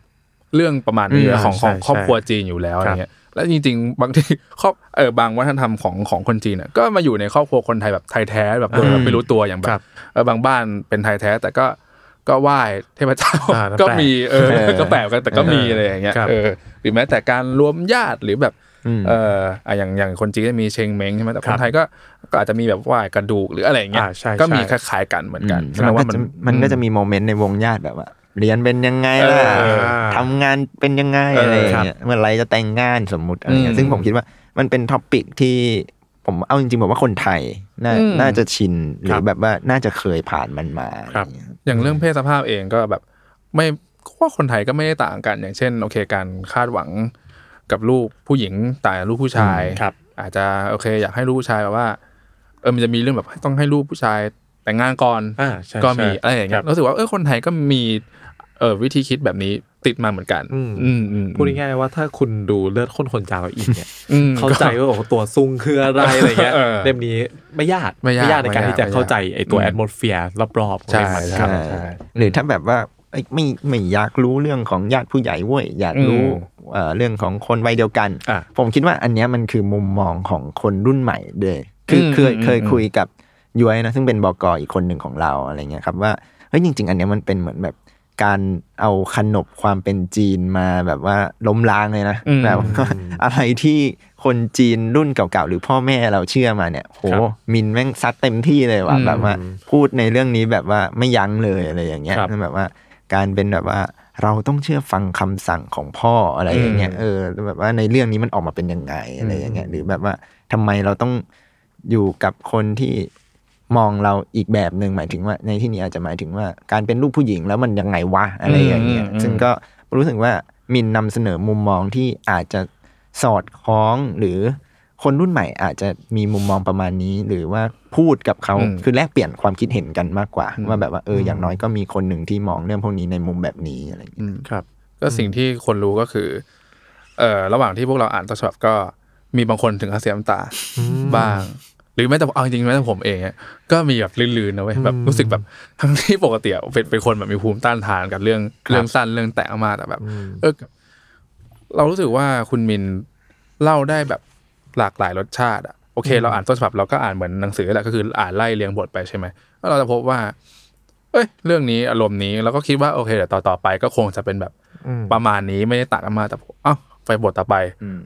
เรื่องประมาณนี้อืมของของใช่ครอบครัวจีนอยู่แล้วอะไรครับเงี้ยแล้วจริงๆ บางทีครอบเออบางวัฒนธรรมของของคนจีนอะก็มาอยู่ในครอบครัวคนไทยแบบไทยแท้แบบโดยแบบไม่รู้ตัวอย่างแบครับบเออบางบ้านเป็นไทยแท้ แต่ก็ก็ไหว้เทพเจ้าอ่าแล้วก็แปลกมีเออเออก็แปลกกันแต่ก็มีอะไรอย่างเงี้ยครับเออหรือแม้แต่การรวมญาติหรือแบบอืม เอออะอย่างอย่างคนจีนจะมีเชงเม้งใช่ไหมแต่คครับก็ก็อาจจะมีแบบไหว้กระดูกหรืออะไรอย่างเงี้ยอ่าใช่ก็มีใช่คล้ายๆกันเหมือนกันอืมแสดงมันว่าก็มันจะมันก็จะมี moment ในวงญาติแบบว่าเรียนเป็นยังไงล่ะเออทำงานเป็นยังไงเออออะไรอย่างเงี้ยเมื่อไหร่จะแต่งงานสมมุติอะไรเงี้ยอืมซึ่งผมคิดว่ามันเป็น topic ที่ผมเอาจริงๆบอกว่าคนไทยน่าอืมน่าจะชินหรือแบบว่าครับน่าจะเคยผ่านมันมาครับอะไรเงี้ยอย่างเรื่องเพศสภาพเองก็แบบไม่ว่าคนไทยก็ไม่ได้ต่างกัน อย่างเช่น โอเคการคาดหวัง กับลูกผู้หญิงต่างจากลูกผู้ชายครับ อาจจะโอเค อยากให้ลูกผู้ชายแบบว่า เออมันจะมีเรื่องแบบต้องให้ลูกผู้ชายแต่งงานก่อนอ่าใช่ก็มีใช่อะไรอย่างเงี้คยรับรู้สึกว่าเออคนไทยก็มีเออวิธีคิดแบบนี้ติดมาเหมือนกันอืมอืมอืมพูดง่ายๆว่าถ้าคุณดูเลือดข้นคนจางเราอีกเนี่ยอืมเข้าใจว่าโอ้โหตัวซุงคืออะไรอะไรเงี้ยเออเล่มนี้ไม่ยากไม่ยากในการไม่ยากที่จะเข้าใจไอ้ตัวอืมแอดมอสเฟียร์รอบๆของใช่เล่มมันใช่ครับหรือถ้าแบบว่าเอ้ย ไม่ไม่อยากรู้เรื่องของญาติผู้ใหญ่เว้ยอยากรู้อืมเอ่อเรื่องของคนวัยเดียวกันอะผมคิดว่าอันเนี้ยมันคือมุมมองของคนรุ่นใหม่เลยคืออืมเคยอืมเคยอืมคุยกับย้อยนะซึ่งเป็นบกอีกคนหนึ่งของเราอะไรเงี้ยครับว่าเฮ้ยจริง ๆ อันเนี้ยมันเป็นเหมือนแบบการเอาขนบความเป็นจีนมาแบบว่าล้มล้างเลยนะอืมแบบว่าอะไรที่คนจีนรุ่นเก่าๆหรือพ่อแม่เราเชื่อมาเนี่ยโหครับมินแม่งซัดเต็มที่เลยว่ะอืมแบบว่าพูดในเรื่องนี้แบบว่าไม่ยั้งเลยอะไรอย่างเงี้ยครับแบบว่า การเป็นแบบว่า เราต้องเชื่อฟังคำสั่งของพ่ออะไรอย่างเงี้ยอืมเออแบบว่าในเรื่องนี้มันออกมาเป็นยังไงอะไรอย่างเงี้ยหรือแบบว่าทำไมเราต้องอยู่กับคนที่มองเราอีกแบบหนึ่งหมายถึงว่าในที่นี้อาจจะหมายถึงว่าการเป็นลูกผู้หญิงแล้วมันยังไงวะอะไรอย่างเงี้ยอืมซึ่งก็รู้สึกว่ามินนำเสนอมุมมองที่อาจจะสอดคล้องหรือ คนรุ่นใหม่อาจจะมีมุมมองประมาณนี้ หรือว่าพูดกับเขาอืมคือแลกเปลี่ยนความคิดเห็นกันมากกว่าอืมว่าแบบว่าเอออย่างน้อยก็มีคนหนึ่งที่มองเรื่องพวกนี้ในมุมแบบนี้อะไรอย่างเงี้ยอืมครับ ก็สิ่งที่คนรู้ก็คือเอ่อระหว่างที่พวกเราอ่านต้นฉบับก็มีบางคนถึงกับเสียน้ำตาบ้าง หรือแม้แต่เอาจริงๆแม้แต่ผมเองอะก็มีแบบลื่นๆนะเว้ยแบบรู้สึกแบบทั้งที่ปกติอะเป็นเป็นคนแบบมีภูมิต้านทานกับเรื่องเรื่องสั้นเรื่องแต่งมากแต่แบบ เออเรารู้สึกว่าคุณมินเล่าได้แบบ หลากหลายรสชาติอะโอเค เราอ่านต้นฉบับเราก็อ่านเหมือนหนังสือแหละก็คืออ่านไล่เรียงบทไปใช่ไหมแล้วเราจะพบว่า เอ้ย เรื่องนี้อารมณ์นี้เราก็คิดว่าโอเคเดี๋ยวต่อต่อไปก็คงจะเป็นแบบประมาณนี้ไม่ได้ต่างกันมากแต่ผมเอ้าไปบทต่อไป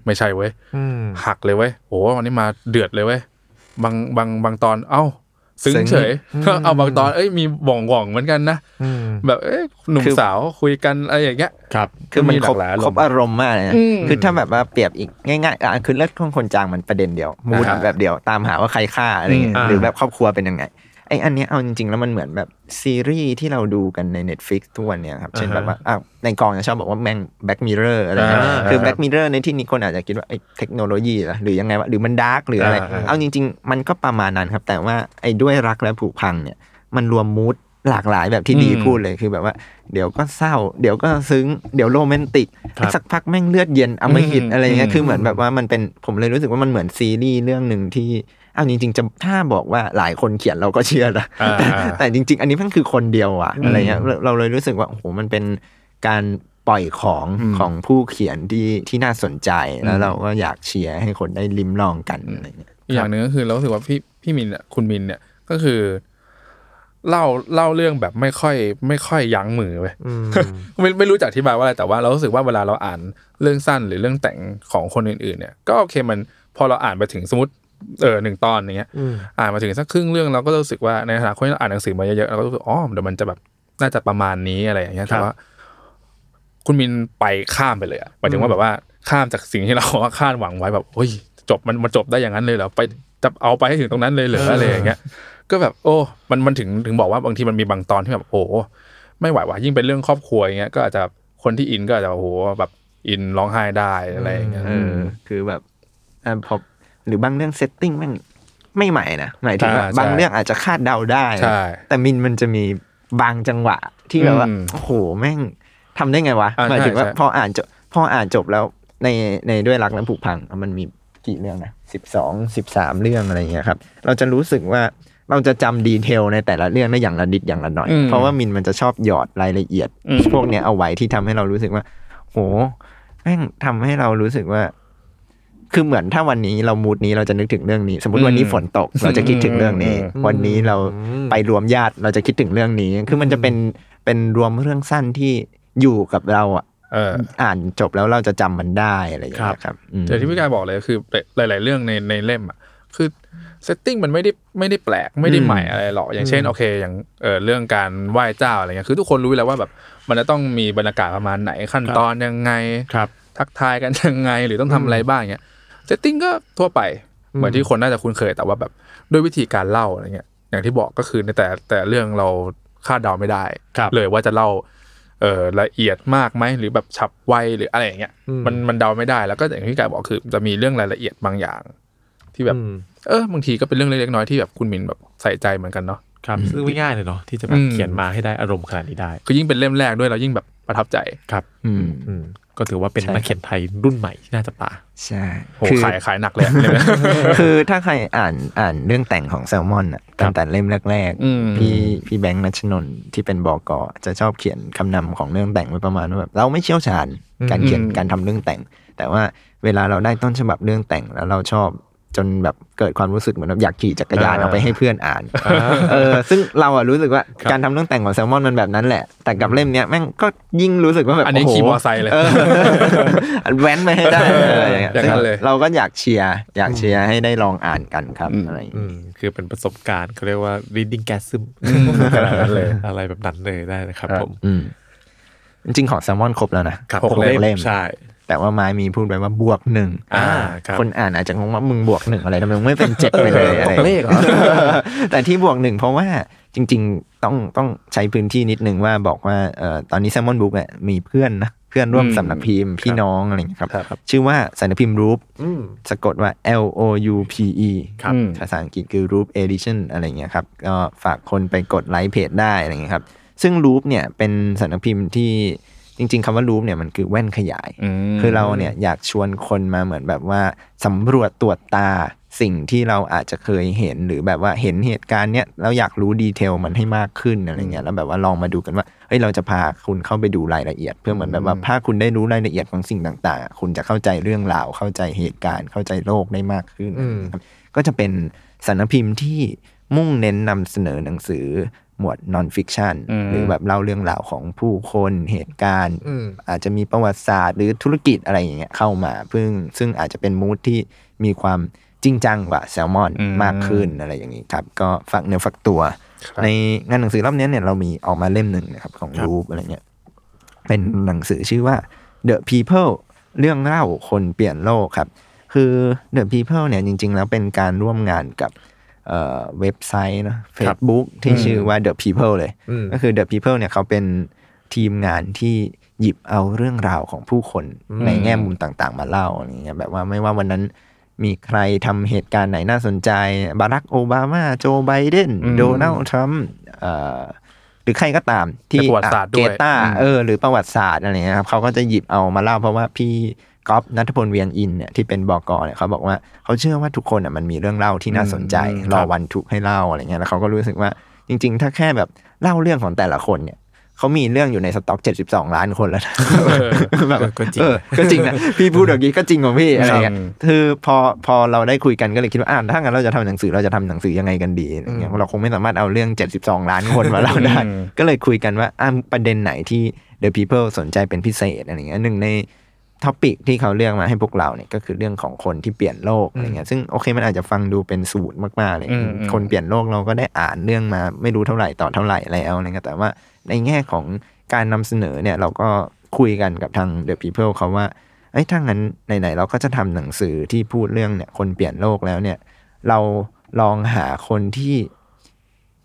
ไม่ใช่เว้ยอืมหักเลยเว้ยโหวันนี้มาเดือดเลยเว้ยบางบางบางตอน เอ้า ซึ้งซึ้งเฉยเอาบางตอนเอ้ยมีบ่องบ่องๆเหมือนกันนะอืมแบบเอ้ยหนุ่มคือสาวคุยกันอะไรอย่างเงี้ยครับ คือมันมีหครลาบกหลายอารมณ์ครบอารมณ์มากเลยนะอืมคือถ้าแบบว่าเปรียบอีกง่ายๆอะคือเลือดของคนจางมันประเด็นเดียว mood อ่าแบบเดียวตามหาว่าใครฆ่าอะไรเงี้ยอืมหรือแบบครอบครัวเป็นยังไง ไออันเนี้ยเอาจริง ๆ แล้วมันเหมือนแบบซีรีส์ที่เราดูกันใน Netflix ทุกวันเนี่ยครับ เช่นแบบว่าอะในกองจะชอบบอกว่าแม่ง Black Mirror อะไรเงี้ยอ่าคือ Black Mirror ในที่นี้คนอาจจะคิดว่าไอเทคโนโลยีเหรอหรือยังไงวะหรือมัน dark หรืออะไรอ่าอ่าเอาจริง ๆ มันก็ประมาณนั้นครับ แต่ว่าไอ้ด้วยรักและผูกพังเนี่ยมันรวมมูดหลากหลายแบบที่ดีอืมพูดเลยคือแบบว่า เดี๋ยวก็เศร้า เดี๋ยวก็ซึ้ง เดี๋ยวโรแมนติกครับสักพักแม่งเลือดเย็นอมหิตอืมอะไรเงี้ยอืมคือเหมือนแบบว่ามันเป็นผมเลยรู้สึกว่ามันเหมือนซีรีส์เรื่องหนึ่งที่ เอาจริง ๆ จะถ้าบอกว่าหลายคนเขียนเราก็เชื่อนะอ่าแต่อ่าแต่จริง ๆ อันนี้มันคือคนเดียวอะอะไรเงี้ยเราเราเลยรู้สึกว่าโอ้โหมันเป็นการปล่อยของอืมของผู้เขียนที่ที่น่าสนใจแล้อืวมเราก็อยากเชียร์ให้คนได้ลิ้มลองกันอะไรเงี้ยอีกอย่างหนึ่งก็คือเรารู้สึกว่าพี่พี่มินอะคุณมินเนี่ยก็คือเล่าเล่าเรื่องแบบไม่ค่อย ไม่ค่อยยั้งมือเว้ยอืมไม่ไม่รู้จะอธิบายว่าอะไรแต่ว่าเรารู้สึกว่าเวลาเราอ่านเรื่องสั้นหรือเรื่องแต่งของคนอื่น ๆ เนี่ย ก็โอเคมันพอเราอ่านไปถึงสมมติ เออหนึ่งตอนอย่างเงี้ยอืมอ่านมาถึงสักครึ่งเรื่องเราก็รู้สึกว่าในฐานะคนที่อ่านหนังสือมาเยอะๆเราก็รู้สึกอ๋อเดี๋ยวมันจะแบบน่าจะประมาณนี้อะไรอย่างเงี้ยแต่ว่า คุณมินไปข้ามไปเลยอะหมายถึงว่าแบบว่าข้ามจากสิ่งที่เราว่าคาดหวังไว้แบบเฮ้ยจบมันมันจบได้อย่างนั้นเลยเหรอไปจะเอาไปให้ถึงตรงนั้นเลยเหรออะไรอย่างเงี้ย ก็แบบ โอ้ มันมันถึงถึงบอกว่าบางทีมันมีบางตอนที่แบบโอ้ไม่ไหวว่ะยิ่งเป็นเรื่องครอบครัวอย่างเงี้ยก็อาจจะคนที่อินก็อาจจะโอ้โหแบบอินร้องไห้ได้อะไรอย่างเงี้ยเออคือแบบอ่าพอ หรือบางเรื่อง setting แม่งไม่ใหม่นะหมายถึงว่าอ่าใช่บางเรื่องอาจจะคาดเดาได้ใช่แต่มินมันจะมีบางจังหวะที่แบบว่าอืมโอ้โหแม่งทำได้ไงวะอ่าหมายถึงว่าใช่ใช่พออ่านจบพออ่านจบแล้วในในด้วยรักและผูกพังมันมีกี่เรื่องนะสิบสองสิบสามเรื่องอะไรอย่างเงี้ยครับ เราจะรู้สึกว่าเราจะจำดีเทลในแต่ละเรื่องได้อย่างละนิดอย่างละหน่อยอืมเพราะว่ามินมันจะชอบหยอดรายละเอียดอืมพวกเนี้ยเอาไว้ที่ทำให้เรารู้สึกว่า โหแม่งทำให้เรารู้สึกว่า คือเหมือนถ้าวันนี้เรามูดนี้เราจะนึกถึงเรื่องนี้ สมมติวันนี้ฝนตกเราจะคิดถึงเรื่องนี้อืมวันนี้เราอืมไปรวมญาติเราจะคิดถึงเรื่องนี้ คือมันจะเป็นเป็นรวมเรื่องสั้นที่อยู่กับเราอะเอออ่านจบแล้วเราจะจำมันได้อะไรอย่างเงี้ยครับอืมแต่ที่พี่กายบอกเลยคือหลาย ๆ เรื่องในในเล่มอะคือ setting มันไม่ได้ไม่ได้แปลกไม่ได้ใหม่อะไรหรอกอย่างเช่นโอเค อย่างเออเรื่องการไหว้เจ้าอะไรเงี้ยคือทุกคนรู้อยู่แล้วว่าแบบมันจะต้องมีบรรยากาศประมาณไหนขั้นตอนยังไงครับ ทักทายกันยังไงหรือต้องทำอะไรบ้างเงี้ย setting ก็ทั่วไป เหมือนที่คนน่าจะคุ้นเคยแต่ว่าแบบด้วยวิธีการเล่าอะไรเงี้ย อย่างที่บอกก็คือในแต่แต่เรื่องเราคาดเดาไม่ได้ครับเลยว่าจะเล่าเออละเอียดมากไหมหรือแบบฉับไวหรืออะไรอย่างเงี้ยอืมมันมันเดาไม่ได้แล้วก็อย่างที่กายบอกคือจะมีเรื่องรายละเอียดบางอย่าง ที่แบบอืมเออบางทีก็เป็นเรื่องเล็กๆน้อยๆที่แบบคุณมินแบบใส่ใจเหมือนกันเนาะครับซึ่งไม่ง่ายเลยเนาะที่จะแบบอืมเขียนมาให้ได้อารมณ์ขนาดนี้ได้ คือยิ่งเป็นเล่มแรกด้วยเรายิ่งแบบประทับใจครับ อืมอืม ก็ถือว่าเป็นใช่นักเขียนไทยรุ่นใหม่ที่น่าจะตาใช่โหคือขายขายหนักเลยอะเล่มนี้คือถ้าใครอ่านอ่านเรื่องแต่งของแซลมอนอะตั้งแต่เล่มแรกอืมๆพี่พี่แบงค์นัชนนท์ที่เป็นบอกอจะชอบเขียนคำนำของเรื่องแต่งไว้ประมาณว่าแบบเราไม่เชี่ยวชาญการเขียนอืมการทำเรื่องแต่ง แต่ว่าเวลาเราได้ต้นฉบับเรื่องแต่งแล้วเราชอบ จนแบบเกิดความรู้สึกเหมือนแบบอยากขี่จักรยานเอาไปให้เพื่อนอ่าน เออ ซึ่งเราอะรู้สึกว่าครับการทำเรื่องแต่งของแซลมอนมันแบบนั้นแหละ แต่กับเล่มเนี้ยแม่งก็ยิ่งรู้สึกว่าแบบอันนี้โโหขี่มอไซค์เลยออแว้นไปให้ได้อะไรอย่างเงี้ยอย่างนั้นเลยเราก็อยากเชียร์อยากเชียร์ให้ได้ลองอ่านกันครับอะไรอย่างอืเงี้ยมคือเป็นประสบการณ์เขาเรียกว่า reading gasm ขนาดนั้นเลยอะไรแบบนั้นเลยได้นะครับครับผมอืมจริงๆของแซลมอนครบแล้วนะครับหกหกเล่มเล่มใช่ แต่ว่าไม้มีพูดไปว่าบวกหนึ่งอ่าครับคนอ่านอาจจะงงว่ามึงบวกหนึ่งอะไรทำไมมึงไม่เป็นเจ็ดไปเลยอะไรตกเลขเหรอแต่ที่บวกหนึ่งเพราะว่าจริง ๆ ต้องต้องใช้พื้นที่นิดนึงว่าบอกว่าเอ่อตอนนี้แซลมอนบุ๊กเนี่ยมีเพื่อนนะเพื่อนร่วมอืมสำนักพิมพ์พี่น้องอะไรอย่างเงี้ยครับครับ ชื่อว่าสำนักพิมพ์รูปอืมสะกดว่า L O U P E ครับอืมภาษาอังกฤษคือ Loop Edition อะไรเงี้ยครับก็ฝากคนไปกดไลค์เพจได้อะไรเงี้ยครับ ซึ่ง Loop เนี่ยเป็นสำนักพิมพ์ที่ จริง ๆคำว่า Loop เนี่ยมันคือแว่นขยายมคือเราเนี่ยอยากชวนคนมาเหมือนแบบว่าสำรวจตรวจตาสิ่งที่เราอาจจะเคยเห็นหรือแบบว่าเห็นเหตุการณ์เนี้ยเราอยากรู้ดีเทลมันให้มากขึ้นอะไรเงี้ยแล้วแบบว่าลองมาดูกันว่าเฮ้ยเราจะพาคุณเข้าไปดูรายละเอียด เพื่อเหมือนแบบว่าถ้าคุณได้รู้รายละเอียดของสิ่งต่างๆ คุณจะเข้าใจเรื่องราวเข้าใจเหตุการณ์เข้าใจโลกได้มากขึ้นอืมครับก็จะเป็นสารพิมพ์ที่มุ่งเน้นนำเสนอหนังสือ หมวดนอนฟิกชันอืมหรือแบบเล่าเรื่องราวของผู้คนเหตุการณ์อืมอาจจะมีประวัติศาสตร์ หรือธุรกิจอะไรอย่างเงี้ยเข้ามาเพิ่งซึ่งอาจจะเป็นมูทที่มีความจริงจังกว่าแซลมอนอืมมากขึ้นอะไรอย่างนี้ครับ ก็ฝากเนื้อฝากตัวครับในงานหนังสือรอบเนี้ยเนี่ยเรามีออกมาเล่มหนึ่งนะครับของครับรูปอะไรเงี้ยเป็นหนังสือชื่อว่า The People เรื่องเล่าคนเปลี่ยนโลกครับ คือ The People เนี่ยจริง ๆ แล้วเป็นการร่วมงานกับ เอ่อเว็บไซต์เนอะ Facebook ที่ชื่อว่า The People เลยอืมก็คือ The People เนี่ยเขาเป็นทีมงานที่หยิบเอาเรื่องราวของผู้คนในแง่มุมต่างๆ มาเล่าอะไรเงี้ยแบบว่าไม่ว่าวันนั้นมีใครทำเหตุการณ์ไหนน่าสนใจ บารักโอบามา โจไบเดนอืมโดนัลด์ทรัมป์เอ่อหรือใครก็ตามที่ในประวัติศาสตร์ด้วยเกตาอืมเออ หรือประวัติศาสตร์อะไรเงี้ยครับเขาก็จะหยิบเอามาเล่าเพราะว่าพี่ ก๊อฟนัทพลเวียนอินเนี่ยที่เป็นบอกอเนี่ยเขาบอกว่าเขาเชื่อว่าทุกคนอะมันมีเรื่องเล่าที่น่าสนใจอืมรอครับวันทุกข์ให้เล่าอะไรเงี้ยแล้วเขาก็รู้สึกว่าจริง ๆ ถ้าแค่แบบเล่าเรื่องของแต่ละคนเนี่ยเขามีเรื่องอยู่ในสต็อก 72 ล้านคนแล้วนะแบบก็จริงเออก็จริงนะพี่พูดแบบนี้ก็จริงของพี่อะไรเงี้ยครับคือพอพอเราได้คุยกันก็เลยคิดว่าอ่าถ้างั้นเราจะทำหนังสือเราจะทำหนังสือยังไงกันดีอะไรเงี้ยเราคงไม่สามารถเอาเรื่อง 72 ล้านคนมาเล่าได้อืมก็เลยคุยกันว่าอ่าประเด็นไหนที่ The People สนใจเป็นพิเศษอะไรเงี้ยหนึ่งใน ท็อปิกที่เขาเลือกมาให้พวกเราเนี่ยก็คือเรื่องของคนที่เปลี่ยนโลกอะไรเงี้ยซึ่งโอเคมันอาจจะฟังดูเป็นสูตรมากๆเลยอืมอืมคนเปลี่ยนโลกเราก็ได้อ่านเรื่องมาไม่รู้เท่าไหร่ต่อเท่าไหร่แล้วอะไรเงี้ยแต่ว่าในแง่ของการนำเสนอเนี่ยเราก็คุยกันกับทาง The People เขาว่าเอ้ยถ้างั้นไหนๆเราก็จะทำหนังสือที่พูดเรื่องเนี่ยคนเปลี่ยนโลกแล้วเนี่ย เราลองหาคนที่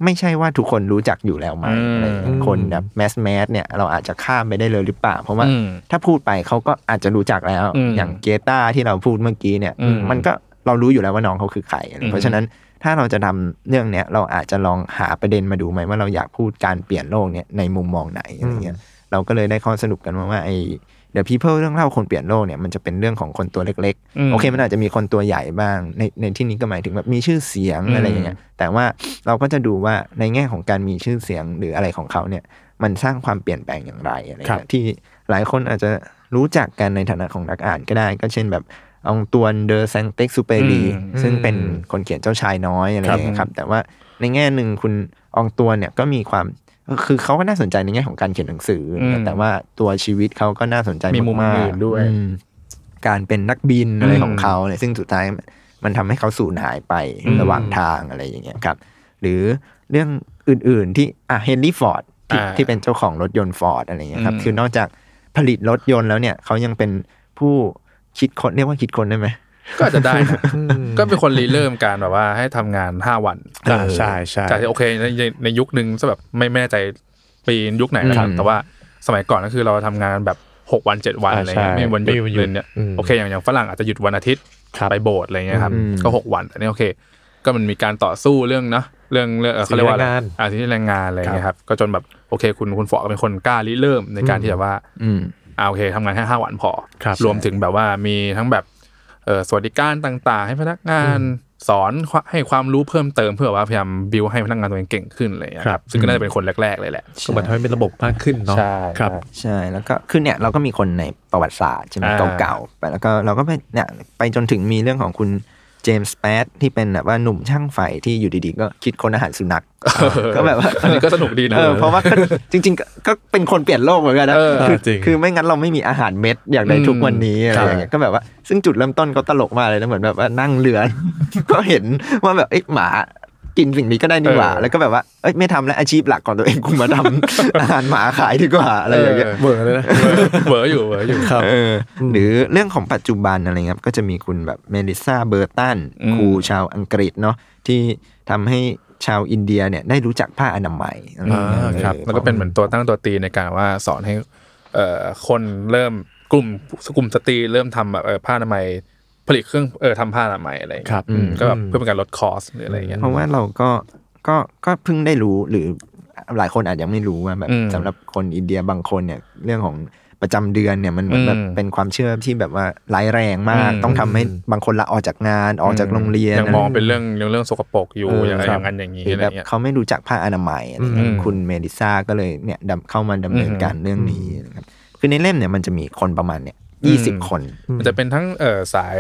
ไม่ใช่ว่าทุกคนรู้จักอยู่แล้วไหมอืมอะไรอย่างเงี้ยคนแบบแมสแมสเนี่ยเราอาจจะข้ามไปได้เลยหรือเปล่า เพราะว่าอืมถ้าพูดไปเขาก็อาจจะรู้จักแล้วอืมอย่างเกตาที่เราพูดเมื่อกี้เนี่ยอืมมันก็เรารู้อยู่แล้วว่าน้องเขาคือใครอะไรอืมเพราะฉะนั้นถ้าเราจะทำเรื่องเนี้ยเราอาจจะลองหาประเด็นมาดูไหมว่าเราอยากพูดการเปลี่ยนโลกเนี่ยในมุมมองไหนอะไรเงี้ยเราก็เลยได้ข้อสรุปกันมาว่าไอ้ The People เรื่องเล่าคนเปลี่ยนโลกเนี่ยมันจะเป็นเรื่องของคนตัวเล็กอืมๆโอเค มันอาจจะมีคนตัวใหญ่บ้าง ในในที่นี้ก็หมายถึงแบบมีชื่อเสียงอืมอะไรอย่างเงี้ยแต่ว่าเราก็จะดูว่าในแง่ของการมีชื่อเสียงหรืออะไรของเขาเนี่ยมันสร้างความเปลี่ยนแปลงอย่างไรอะไรครัเงี้บยที่หลายคนอาจจะรู้จักกันในฐานะของนักอ่านก็ได้ ก็เช่นแบบองตวนเดอแซงเต็กซูเปรีอืมซึ่งเป็นคนเขียนเจ้าชายน้อยอะไรอย่างเงี้ยครับ แต่ว่าในแง่หนึ่งคุณอองตวนเนี่ยก็มีความ คือเขาก็น่าสนใจในแง่ของการเขียนหนังสืออมแต่ว่าตัวชีวิตเขาก็น่าสนใจมีมุมมากๆอื่นด้วยอืมการเป็นนักบินอะไรอืมของเขาเนี่ยซึ่งสุดท้ายมันทำให้เขาสูญหายไปอืมระหว่างทางอะไรอย่างเงี้ยครับ หรือเรื่องอื่น ๆ ที่อะเฮนรี่ฟอร์ดที่อ่าที่เป็นเจ้าของรถยนต์ฟอร์ดอะไรเงี้ยครับอืมคือนอกจากผลิตรถยนต์แล้วเนี่ยเขายังเป็นผู้คิดค้นเรียกว่าคิดค้นได้ไหม ก็อาจจะได้นะก็เป็นคนรีเริ่มการแบบว่าให้ทำงานห้าวันอ่าใช่ใช่จากที่โอเคในในในยุคนึงซะแบบไม่แน่ใจปียุคไหนนะครับอืมแต่ว่าสมัยก่อนก็คือเราทำงานแบบหกวันเจ็ดวันอ่าอะไรเงี้ยใช่ไม่มีวันหยุดไม่มีวันหยุดเลยเนี่ยอืมโอเคอย่างอย่างฝรั่งอาจจะหยุดวันอาทิตย์ครับไปโบสถ์อะไรเงี้ยครับอืมก็หกวันแต่นี่โอเค ก็มันมีการต่อสู้เรื่องเนาะเรื่องเรื่องเอ่อเขาเรียกว่าอะไรสิทธิแรงงานอ่าสิทธิแรงงานอะไรเงี้ยครับก็จนแบบโอเค คุณคุณฟอก็เป็นคนกล้าริเริ่มในการที่จะว่าอืมอ่าโอเคทำงานแค่ห้าวันพอครับรวมถึงแบบว่ามีทั้งแบบเอ่อ สวัสดิการต่างๆ ให้พนักงานสอนให้ความรู้เพิ่มเติมเพื่อว่าพยายามบิวให้พนักงานตัวเองเก่งขึ้นอะไรอย่างเงี้ยครับซึ่งก็น่าจะเป็นคนแรก ๆ เลยแหละก็เหมือนทำให้เป็นระบบมากขึ้นเนาะใช่ครับใช่แล้วก็คือเนี่ยเราก็มีคนในประวัติศาสตร์ใช่ไหมอ่าเก่าๆไปแล้วก็เราก็ไปเนี่ยไปจนถึงมีเรื่องของคุณเจมส์แปดที่เป็นแบบว่าหนุ่มช่างไฟที่อยู่ดีๆ ก็คิดค้นอาหารสุนัขก็แบบว่าอันนี้ก็สนุกดีนะเออเพราะว่าก็จริงๆก็ก็เป็นคนเปลี่ยนโลกเหมือนกันนะเออคือจริงคือไม่งั้นเราไม่มีอาหารเม็ดอย่างในทุกวันนี้อะไรอย่างเงี้ยก็แบบว่าซึ่งจุดเริ่มต้นเขาตลกมากเลยนะเหมือนแบบว่านั่งเรือ ก็เห็นว่าแบบเอ้ยหมา กินสิ่งนี้ก็ได้นี่หว่าเออแล้วก็แบบว่าเอ้ยไม่ทำแล้วอาชีพหลักของตัวเองกูมาทำอาหารหมาขายดีกว่าอะไรอย่างเงี้ยเวอร์เลยนะเวอร์อยู่เวอร์อยู่เออหรือเรื่องของปัจจุบันอะไรเงี้ยครับก็จะมีคุณแบบเมลิซาเบอร์ตันอืมครูชาวอังกฤษเนาะที่ทำให้ชาวอินเดียเนี่ยได้รู้จักผ้าอนามัยอะไรเงี้ยอ่าครับออแล้วก็เป็นเหมือนตัวตั้งตัวตีในการว่าสอนให้เอ่อคนเริ่มกลุ่มกลุ่มสตรีเริ่มทำแบบเอ่อผ้าอนามัย ผลิตเครื่องเออทำผ้าอนามัยอะไรอย่างครัเงี้ยบอืมก็แบบอืมเพื่อเป็นการลด cost หรืออะไรอย่างเงี้ยเพราะว่าเราก็ก็ก็เพิ่งได้รู้หรือหลายคนอาจจะไม่รู้ว่าแบบอืมสำหรับคนอินเดียบางคนเนี่ยเรื่องของประจำเดือนเนี่ยมันเหมือนแบบอืมเป็นความเชื่อที่แบบว่าร้ายแรงมากอืมต้องทำให้บางคนละออกจากงานออกจากโรงเรียนยังมองเป็นเรื่องเรื่องเรื่องสกปรกอยู่เอออย่างไรคอรับย่างนั้นอย่างนี้หรืออะไรแบบเงี้ยเขาไม่รู้จักผ้าอนามัยอะไรเงี้ยอืมคุณเมดิซ่าก็เลยเนี่ยดำเข้ามาดำเนินการเรื่องนี้นะครับคือในเล่มเนี่ยมันจะมีคนประมาณเนี่ย ยี่สิบคน มันจะเป็นทั้งเออสาย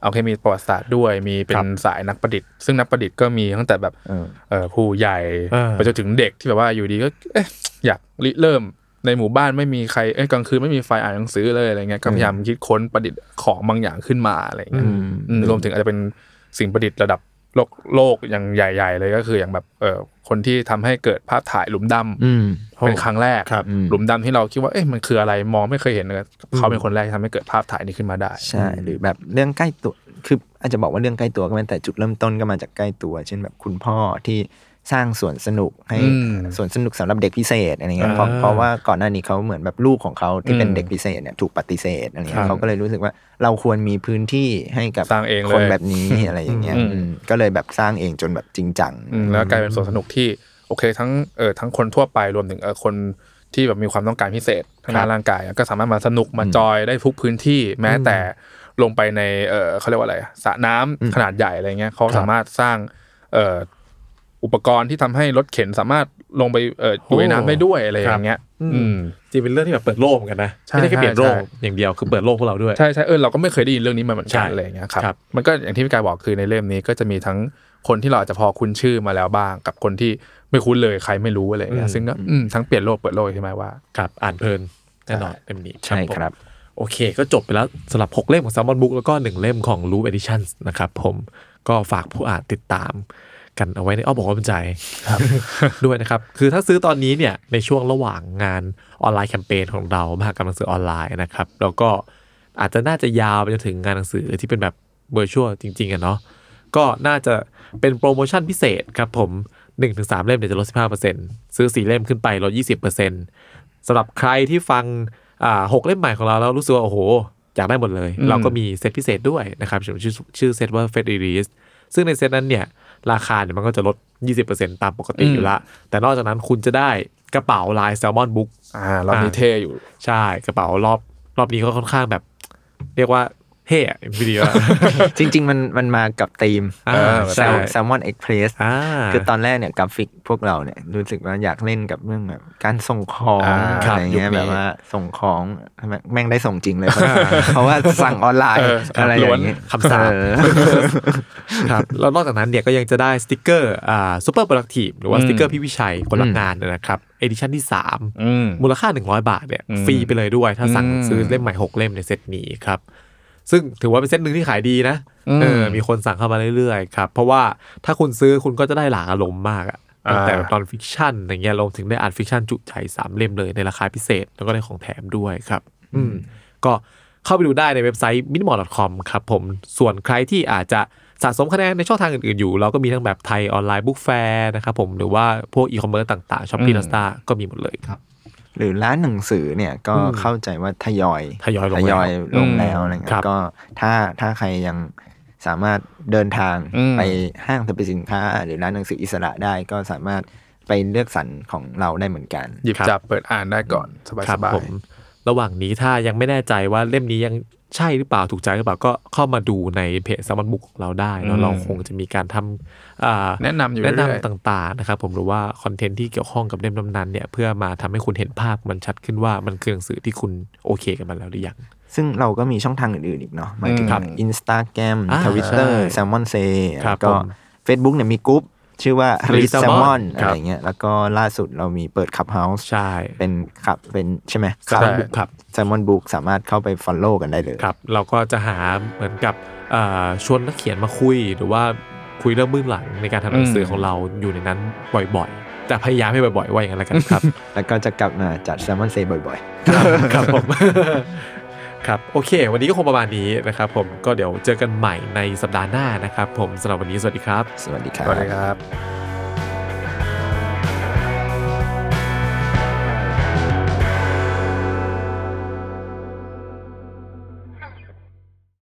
เอาเคมีประวัติศาสตร์ด้วยมีเป็ครันบสายนักประดิษฐ์ ซึ่งนักประดิษฐ์ก็มีตั้งแต่แบบเออเออผู้ใหญ่เออไปจนถึงเด็กที่แบบว่าอยู่ดีก็เอ๊ะอยากริเริ่มในหมู่บ้านไม่มีใครเอ้ยกลางคืนไม่มีไฟอ่านหนังสือเลยอะไรเงี้ยก็พยายามคิดค้นประดิษฐ์ของบางอย่างขึ้นมาอะไรเงี้ยอืมอืมรวมถึงอาจจะเป็นสิ่งประดิษฐ์ระดับ โลกโลกอย่างใหญ่ ๆ เลยก็คืออย่างแบบเออคนที่ทำให้เกิดภาพถ่ายหลุมดำอืมเป็นครั้งแรกครับอืมหลุมดำที่เราคิดว่าเอ๊ะมันคืออะไรมองไม่เคยเห็นเลยเขาเป็นคนแรกที่ทำให้เกิดภาพถ่ายนี้ขึ้นมาได้ ใช่ หรือแบบเรื่องใกล้ตัวคืออาจจะบอกว่าเรื่องใกล้ตัวก็ไม่แต่จุดเริ่มต้นก็มาจากใกล้ตัว เช่นแบบคุณพ่อที่ สร้างสวนสนุกให้อืมสวนสนุกสำหรับเด็กพิเศษอะไรเงี้ยเพราะอ่าเพราะว่าก่อนหน้านี้เขาเหมือนแบบลูกของเขาที่เป็นอืมเด็กพิเศษเนี่ยถูกปฏิเสธอะไรครัเงี้ยบเขาก็เลยรู้สึกว่าเราควรมีพื้นที่ให้กับสร้างเองเลยคนแบบนี้อะไรอย่างเงี้ยอืมอืมก็เลยแบบสร้างเองจนแบบจริงจังอืมแล้วกลายเป็นสวนสนุกที่โอเคทั้งเออทั้งคนทั่วไปรวมถึงเออคนที่แบบมีความต้องการพิเศษทางด้านร่างกายอะก็สามารถมาสนุกมาจอยได้ทุกพื้นที่แม้แต่ลงไปในเออเขาเรียกว่าอะไรอะสระน้ำขนาดใหญ่อะไรเงี้ยเขาสามารถสร้างเออ อุปกรณ์ที่ทำให้รถเข็นสามารถลงไปเอออยู่ในน้ำได้ด้วยอะไรอย่างเงี้ยอืมจริงเป็นเรื่องที่แบบเปิดโลกเหมือนกันนะใช่ไม่ได้แค่เปลี่ยนโลกใช่อย่างเดียวคือเปิดโลกพวกเราด้วยใช่ใช่เออเราก็ไม่เคยได้ยินเรื่องนี้มาเหมือนใช่กันอะไรอย่างเงี้ยครับครับมันก็อย่างที่พี่กายบอกคือในเล่มนี้ก็จะมีทั้งคนที่เราอาจจะพอคุ้นชื่อมาแล้วบ้าง กับคนที่ไม่คุ้นเลยใครไม่รู้อะไรอย่างเงี้ยซึ่งก็อืมทั้งเปลี่ยนโลกเปิดโลกใช่ไหมว่าครับอ่านเพลินแน่นอนเล่มนี้ใช่ครับผมโอเค ก็จบไปแล้วสำหรับ 6 เล่มของ Salmon Book แล้วก็ 1 เล่มของ Loop Editions นะครับผมก็ฝากผู้อ่านติดตาม กันเอาไว้ในอ้อมอกอ้อมใจด้วยนะครับ คือถ้าซื้อตอนนี้เนี่ยในช่วงระหว่างงานออนไลน์แคมเปญของเรามหกรรมหนังสือออนไลน์นะครับ แล้วก็อาจจะน่าจะยาวไปจนถึงงานหนังสือที่เป็นแบบ virtual จริงๆอะเนาะก็น่าจะเป็นโปรโมชั่นพิเศษครับผม 1-3 เล่มเนี่ยจะลด 15%ซื้อ 4 เล่มขึ้นไปลด 20%สำหรับใครที่ฟังอ่าหกเล่มใหม่ของเราแล้วรู้สึกว่าโอ้โหอยากได้หมดเลยอืมเราก็มีเซตพิเศษด้วยนะครับชื่อชื่อชื่อเซตว่า Fed Release ซึ่งในเซตนั้นเนี่ย ราคาเนี่ยมันก็จะลด 20%ตามปกติอยู่ละ แต่นอกจากนั้นคุณจะได้กระเป๋าลาย Salmon Book อ่ารอบนี้เท่อยู่ ใช่กระเป๋ารอบรอบนี้ก็ค่อนข้างแบบ เรียกว่า เท่อะวิดีโอจริง ๆ มันมันมากับธีมอ่าแซใช่ Salmon Express อ่าคือตอนแรกเนี่ยกราฟิกพวกเราเนี่ยรู้สึกว่าอยากเล่นกับเรื่องแบบการส่งของอ่าอะไรเงี้ยยุคนี้แบบว่าส่งของทำไมแม่งได้ส่งจริงเลย เพราะว่าสั่งออนไลน์เอออะไรอย่างเงี้ยคำสาปเออครับแล้วนอกจากนั้นเนี่ยก็ยังจะได้สติกเกอร์อ่า Super Productive หรือว่าอืมสติกเกอร์พี่วิชัยคนละอืมงานนะครับ edition ที่3อืมมูลค่า 100 บาทเนี่ยอืมฟรีไปเลยด้วย ถ้าสั่งอืมซื้อเล่มใหม่ 6 เล่มในเซตนี้ครับ ซึ่งถือว่าเป็นเซตหนึ่งที่ขายดีนะอืมเออมีคนสั่งเข้ามาเรื่อยๆครับ เพราะว่าถ้าคุณซื้อคุณก็จะได้หลากอารมณ์มากอะอ่าตั้งแต่ non-fiction อย่างเงี้ยลงถึงได้อ่าน fiction จุใจสามเล่มเลยในราคาพิเศษ แล้วก็ได้ของแถมด้วยครับ อืมก็เข้าไปดูได้ในเว็บไซต์ minimore.com ครับผมส่วนใครที่อาจจะสะสมคะแนนในช่องทางอื่นๆอยู่ เราก็มีทั้งแบบ Thai Online Book Fair นะครับผมหรือว่าพวกอีคอมเมิร์ซต่างๆ Shopee อืมลาสตาก็มีหมดเลยครับ หรือร้านหนังสือเนี่ยก็อืมเข้าใจว่าทยอยทยอยลงทยอยแล้วลงแล้วอะไรครัเงี้บยก็ถ้าถ้าใครยังสามารถเดินทางอืมไปห้างสรรพสินค้า หรือร้านหนังสืออิสระได้ก็สามารถไปเลือกสรรของเราได้เหมือนกัน หยิบครับจับเปิดอ่านได้ก่อน สบายครัสบบายผมระหว่างนี้ถ้ายังไม่แน่ใจว่าเล่มนี้ยัง ใช่หรือเปล่าถูกใจหรือเปล่าก็เข้ามาดูในเพจสมันบุกของเราได้แล้วเราคงจะมีการทำอ่าแนะนำอยู่แนะเรื่อยนำต่างๆนะครับผมหรือว่าคอนเทนต์ที่เกี่ยวข้องกับเล่มนั้นๆเนี่ยเพื่อมาทำให้คุณเห็นภาพมันชัดขึ้นว่ามันคือหนังสือที่คุณโอเคกับมันแล้วหรือยังซึ่งเราก็มีช่องทางอื่นๆอีกเนาะหมายถึงครับอินสตาแกรมอ่าทวิตเตอร์ใช่แซลมอนเซครับแล้วก็ผม Facebook เนี่ยมีกรุ๊ป ชื่อว่า Read Read Salmon Salmon ครับอะไรเงี้ยแล้วก็ล่าสุดเรามีเปิด Clubhouse ใช่เป็นขับเป็นใช่ไหม Salmon Book ครับ Salmon Book สามารถเข้าไป Follow กันได้เลยครับ เราก็จะหาเหมือนกับอ่าชวนนักเขียนมาคุยหรือว่าคุยเรื่องเบื้องหลังในการทำหนังสือของเราอยู่ในนั้นบ่อยๆ แต่พยายามให้บ่อยๆ ว่าอย่างนั้นแล้วกันครับ แล้วก็จะกลับมาจัดแซลมอนเซบ่อยครับผม ครับโอเค วันนี้ก็คงประมาณนี้นะครับผมก็เดี๋ยวเจอกันใหม่ในสัปดาห์หน้านะครับผมสำหรับวันนี้สวัสดีครับๆสวัสดีครัสวัสดีบครับ